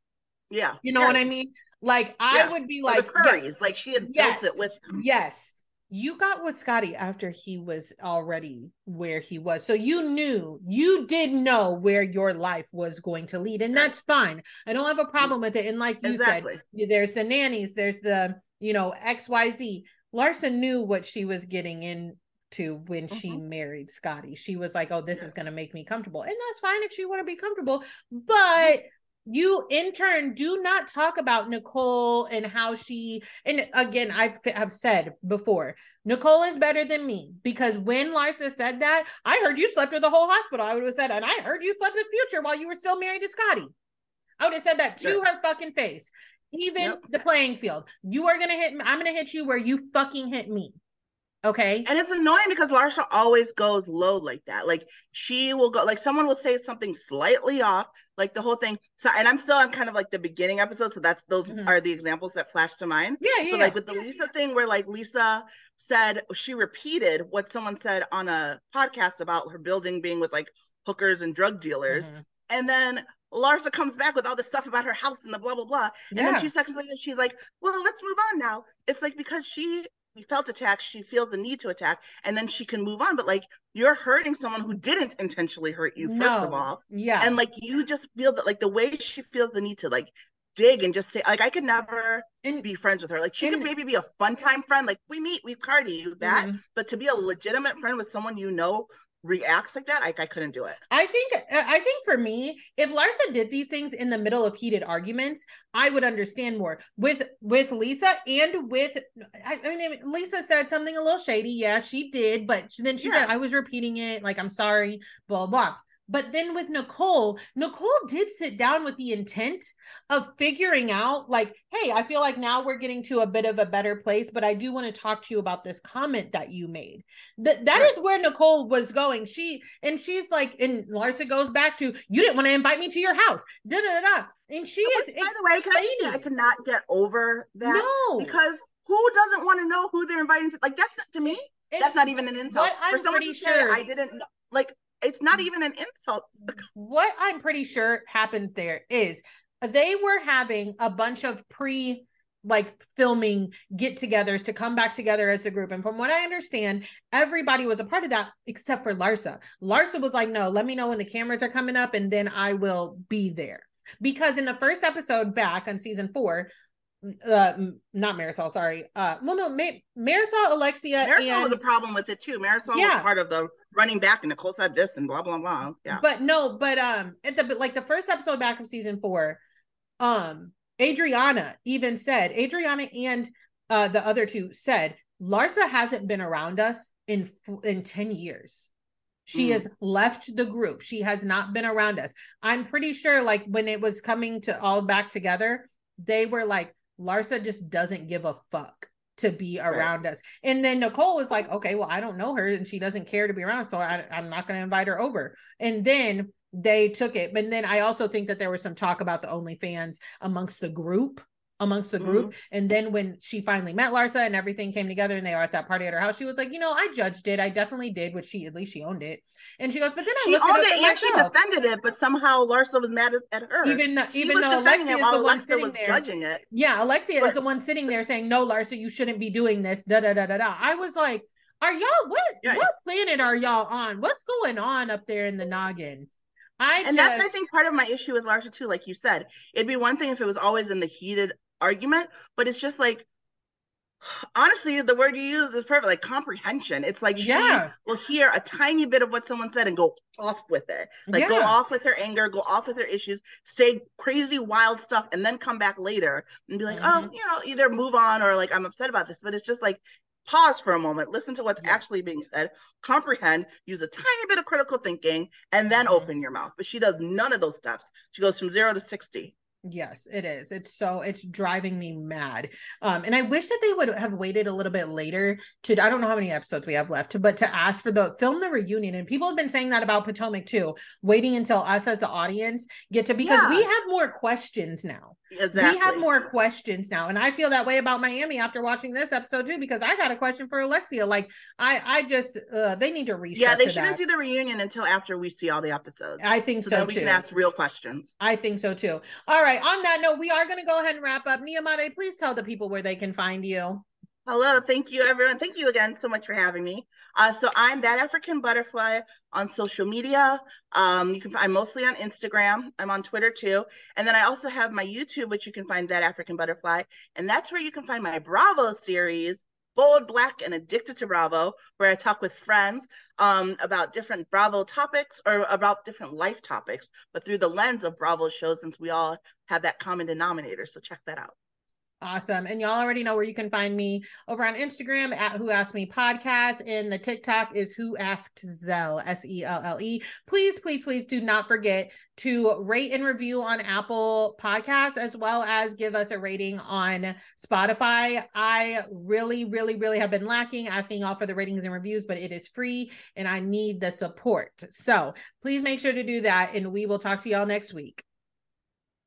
Yeah. You know what I mean? Like I yeah. would be like or the Currys, like she had yes, built it with Yes. You got with Scottie after he was already where he was. So you knew, you did know where your life was going to lead. And that's fine. I don't have a problem with it. And like you exactly. said, there's the nannies, there's the, you know, XYZ. Larsa knew what she was getting into when mm-hmm. she married Scottie. She was like, "Oh, this is going to make me comfortable." And that's fine if she want to be comfortable, but you in turn do not talk about Nicole and how she and again I have said before Nicole is better than me because when Larsa said that I heard you slept with the whole hospital I would have said and I heard you slept with Future while you were still married to Scottie I would have said that to her fucking face even yep. the playing field you are gonna hit me I'm gonna hit you where you fucking hit me Okay. And it's annoying because Larsa always goes low like that. Like she will go, like someone will say something slightly off, like the whole thing. So, and I'm still on kind of like the beginning episode. So that's, those mm-hmm. are the examples that flash to mind. Yeah. yeah so, like with the Lisa thing, where like Lisa said, she repeated what someone said on a podcast about her building being with like hookers and drug dealers. Mm-hmm. And then Larsa comes back with all this stuff about her house and the blah blah blah. And yeah. then two seconds later, she's like, "Well, let's move on now." It's like because she she felt attacked, she feels the need to attack, and then she can move on. But like you're hurting someone who didn't intentionally hurt you, first no. of all. Yeah. And like you just feel that like the way she feels the need to like dig and just say like I could never and, be friends with her. Like she and, could maybe be a fun time friend. Like we meet, we party, that. Mm-hmm. But to be a legitimate friend with someone you know reacts like that, I, I couldn't do it. I think uh, I think for me, if Larsa did these things in the middle of heated arguments, I would understand more. With with Lisa and with I, I mean Lisa said something a little shady. Yeah, she did, but then she yeah. said I was repeating it, like I'm sorry, blah blah. But then with Nicole, Nicole did sit down with the intent of figuring out, like, hey, I feel like now we're getting to a bit of a better place, but I do want to talk to you about this comment that you made. That that right. is where Nicole was going. She and she's like, and Larsa goes back to, you didn't want to invite me to your house. Da da da. And she is. By the way, can I say I cannot get over that? No, because who doesn't want to know who they're inviting to? Like that's not to me. It, that's not even an insult. For to say sure. I didn't like it's not mm. even an insult. what I'm pretty sure happened there is uh, they were having a bunch of pre like filming get togethers to come back together as a group. And from what I understand, everybody was a part of that except for Larsa. Larsa was like, no, let me know when the cameras are coming up and then I will be there. Because in the first episode back on season four, uh not Marysol, sorry. Uh well no, Ma- Marysol, Alexia Marysol and... was a problem with it too. Marysol yeah. was part of the running back and Nicole said this and blah blah blah. Yeah. But no, but um at the like the first episode back of season 4, um Adriana even said, Adriana and uh the other two said, Larsa hasn't been around us in in 10 years. She mm. has left the group. She has not been around us. I'm pretty sure like when it was coming to all back together, they were like Larsa just doesn't give a fuck to be around right. us. And then Nicole was like, okay, well, I don't know her and she doesn't care to be around. So I, I'm not going to invite her over. And then they took it. But then I also think that there was some talk about the OnlyFans amongst the group amongst the group. Mm-hmm. And then when she finally met Larsa and everything came together and they were at that party at her house, she was like, you know, I judged it. I definitely did, which she at least she owned it. And she goes, but then I she owned it, it and she defended it, but somehow Larsa was mad at, her. Even though, even though Alexia is the one sitting there judging it. Yeah, Alexia but, is the one sitting there saying, no, Larsa, you shouldn't be doing this. Da da da da da. I was like, are y'all what yeah. what planet are y'all on? What's going on up there in the noggin? I and just... that's I think part of my issue with Larsa too. Like you said, it'd be one thing if it was always in the heated argument, but it's just like honestly the word you use is perfect like comprehension it's like yeah will hear a tiny bit of what someone said and go off with it like yeah. go off with her anger go off with her issues say crazy wild stuff and then come back later and be like oh, mm-hmm. oh you know either move on or like i'm upset about this but it's just like pause for a moment listen to what's yes. actually being said comprehend use a tiny bit of critical thinking and then mm-hmm. open your mouth but she does none of those steps she goes from zero to 60 Yes, it is. It's so it's driving me mad. Um, and I wish that they would have waited a little bit later to I don't know how many episodes we have left, but to ask for the film the reunion. And people have been saying that about Potomac too, waiting until us as the audience get to because yeah. we have more questions now. Exactly. We have more questions now. And I feel that way about Miami after watching this episode too, because I got a question for Alexia. Like I I just uh they need to research. Yeah, they shouldn't that. do the reunion until after we see all the episodes. I think so, so we can ask real questions. I think so too. All right. On that note, we are gonna go ahead and wrap up. Niamate, please tell the people where they can find you. Hello, thank you everyone. Thank you again so much for having me. Uh, so I'm that African butterfly on social media. Um, you can find mostly on Instagram. I'm on Twitter too, and then I also have my YouTube, which you can find that African butterfly, and that's where you can find my Bravo series, Bold, Black, and Addicted to Bravo, where I talk with friends um, about different Bravo topics or about different life topics, but through the lens of Bravo shows, since we all have that common denominator. So check that out. Awesome. And y'all already know where you can find me over on Instagram at Who Asked Me Podcast. And the TikTok is Who Asked Zell, S E L L E. Please, please, please do not forget to rate and review on Apple Podcasts as well as give us a rating on Spotify. I really, really, really have been lacking asking all for the ratings and reviews, but it is free and I need the support. So please make sure to do that. And we will talk to y'all next week.